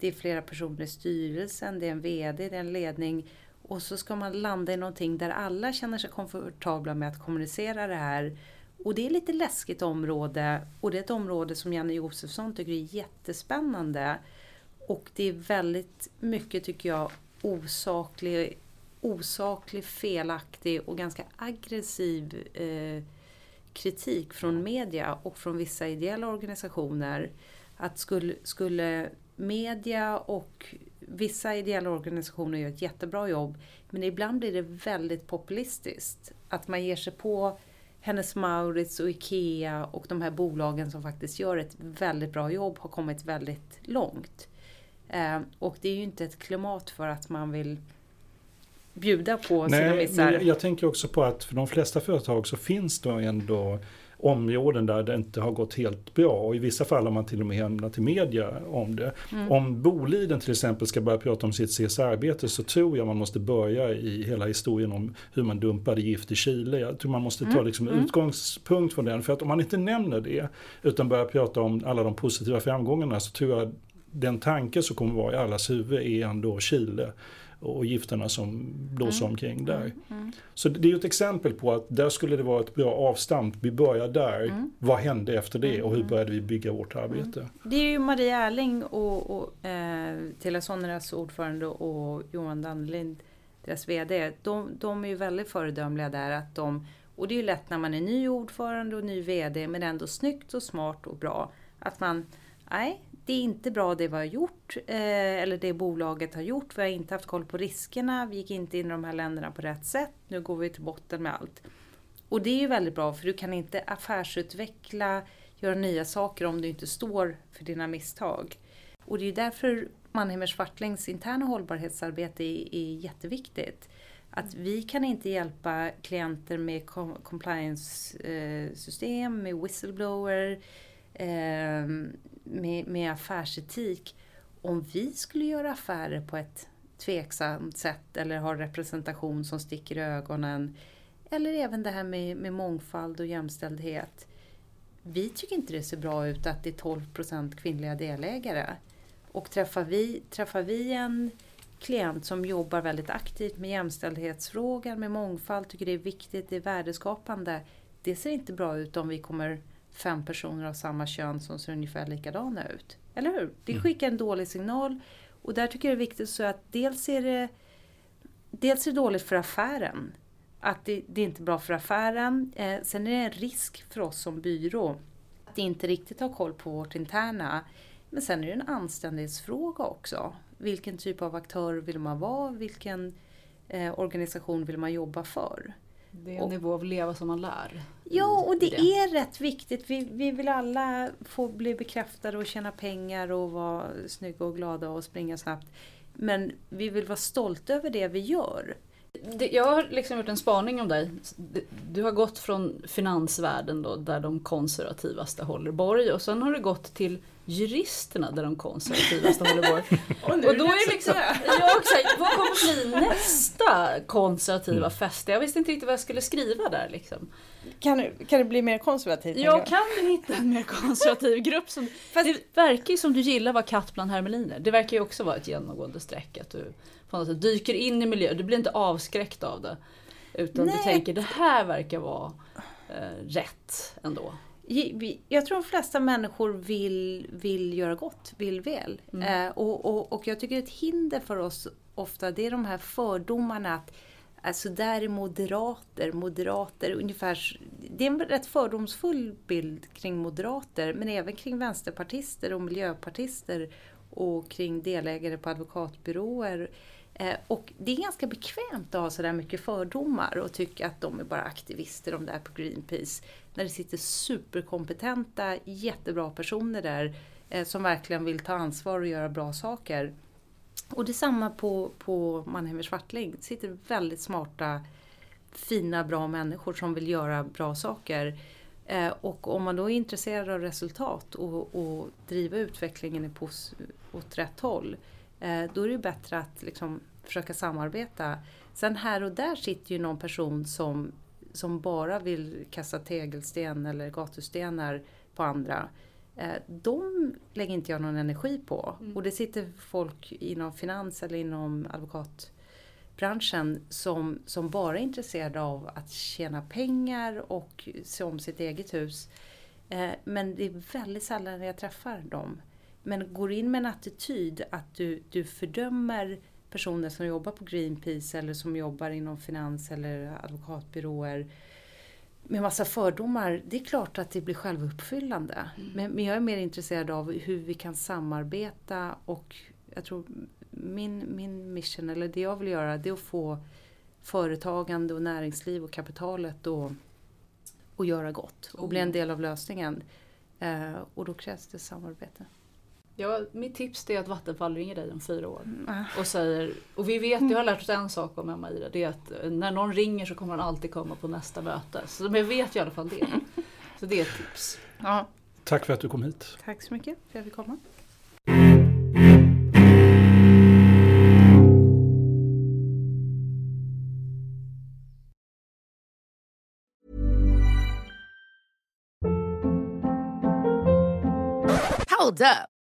det är flera personer i styrelsen, det är en VD, det är en ledning och så ska man landa i någonting där alla känner sig komfortabla med att kommunicera det här. Och det är lite läskigt område och det är ett område som Janne Josefsson tycker är jättespännande. Och det är väldigt mycket, tycker jag, osaklig, osaklig felaktig och ganska aggressiv eh, kritik från media och från vissa ideella organisationer. Att skulle, skulle media och vissa ideella organisationer gör ett jättebra jobb men ibland blir det väldigt populistiskt. Att man ger sig på hennes Mauritz och IKEA och de här bolagen som faktiskt gör ett väldigt bra jobb har kommit väldigt långt. Eh, och det är ju inte ett klimat för att man vill bjuda på sina Nej, missar. men jag, jag tänker också på att för de flesta företag så finns det ändå områden där det inte har gått helt bra och i vissa fall har man till och med hamnat i media om det. Mm. Om Boliden till exempel ska börja prata om sitt CSR-arbete så tror jag man måste börja i hela historien om hur man dumpade gift i Chile. Jag tror man måste ta Mm. liksom utgångspunkt från den för att om man inte nämner det utan börjar prata om alla de positiva framgångarna så tror jag den tanke som kommer vara i allas huvud är ändå Chile och gifterna som blåser omkring där. Så det är ju ett exempel på att där skulle det vara ett bra avstamp. Vi börjar där. Vad hände efter det och hur började vi bygga vårt arbete? Det är ju Maria Erling och, och eh, Telia Soneras ordförande och Johan Dannelind, deras VD. De, de är ju väldigt föredömliga där. Att de, och det är ju lätt när man är ny ordförande och ny VD men ändå snyggt och smart och bra. Att man, nej det är inte bra det vi har gjort eh, eller det bolaget har gjort. Vi har inte haft koll på riskerna. Vi gick inte in i de här länderna på rätt sätt. Nu går vi till botten med allt. Och det är ju väldigt bra för du kan inte affärsutveckla, göra nya saker om du inte står för dina misstag. Och det är ju därför Mannheimer Swartlings interna hållbarhetsarbete är, är jätteviktigt. Att vi kan inte hjälpa klienter med com- compliance-system, eh, med whistleblower, eh, med, med affärsetik. Om vi skulle göra affärer på ett tveksamt sätt eller har representation som sticker i ögonen. Eller även det här med, med mångfald och jämställdhet. Vi tycker inte det ser bra ut att det är 12 procent kvinnliga delägare. Och träffar vi, träffar vi en klient som jobbar väldigt aktivt med jämställdhetsfrågan, med mångfald, tycker det är viktigt, det är värdeskapande. Det ser inte bra ut om vi kommer fem personer av samma kön som ser ungefär likadana ut. Eller hur? Det skickar en dålig signal. Och där tycker jag det är viktigt så att dels är det, dels är det dåligt för affären. Att det, det är inte bra för affären. Eh, sen är det en risk för oss som byrå att inte riktigt ha koll på vårt interna. Men sen är det en anständighetsfråga också. Vilken typ av aktör vill man vara? Vilken eh, organisation vill man jobba för? Det är en nivå av leva som man lär. Ja, och i det är rätt viktigt. Vi, vi vill alla få bli bekräftade och tjäna pengar och vara snygga och glada och springa snabbt. Men vi vill vara stolta över det vi gör. Jag har liksom gjort en spaning om dig. Du har gått från finansvärlden då, där de konservativaste håller borg och sen har du gått till juristerna där de konservativaste håller borg. *laughs* och, och då är det liksom, jag också, vad kommer bli *laughs* nästa konservativa mm. fäste? Jag visste inte riktigt vad jag skulle skriva där liksom. Kan, kan det bli mer konservativt? Ja, kan du hitta en mer konservativ grupp? Som, Fast, det verkar ju som du gillar vad katt bland hermeliner. Det verkar ju också vara ett genomgående streck att du på något sätt dyker in i miljön. Du blir inte avskräckt av det. Utan Nej. du tänker det här verkar vara eh, rätt ändå. Jag tror de flesta människor vill, vill göra gott, vill väl. Mm. Eh, och, och, och jag tycker ett hinder för oss ofta det är de här fördomarna att Alltså där är moderater, moderater ungefär, det är en rätt fördomsfull bild kring moderater men även kring vänsterpartister och miljöpartister och kring delägare på advokatbyråer. Eh, och det är ganska bekvämt att ha sådär mycket fördomar och tycka att de är bara aktivister, de där på Greenpeace. När det sitter superkompetenta, jättebra personer där eh, som verkligen vill ta ansvar och göra bra saker. Och detsamma på, på Mannheimer Swartling. Det sitter väldigt smarta, fina, bra människor som vill göra bra saker. Eh, och om man då är intresserad av resultat och, och driva utvecklingen i pos, åt rätt håll. Då är det bättre att liksom försöka samarbeta. Sen här och där sitter ju någon person som, som bara vill kasta tegelsten eller gatustenar på andra. Eh, de lägger inte jag någon energi på. Mm. Och det sitter folk inom finans eller inom advokatbranschen som, som bara är intresserade av att tjäna pengar och se om sitt eget hus. Eh, men det är väldigt sällan jag träffar dem. Men går in med en attityd att du, du fördömer personer som jobbar på Greenpeace eller som jobbar inom finans eller advokatbyråer med massa fördomar, det är klart att det blir självuppfyllande. Mm. Men, men, jag är mer intresserad av hur vi kan samarbeta och jag tror min, min mission, eller det jag vill göra, det är att få företagande och näringsliv och kapitalet att, att göra gott och bli en oh. del av lösningen. Eh, och då krävs det samarbete. Ja, mitt tips är att Vattenfall ringer dig om fyra år mm. och säger, och vi vet, jag har lärt oss en sak om Emma Ira, det är att eh, när någon ringer så kommer han alltid komma på nästa möte. Så jag vet i alla fall det. *laughs* Så det är ett tips. Ja. Tack för att du kom hit. Tack så mycket för att jag fick komma. Hold up.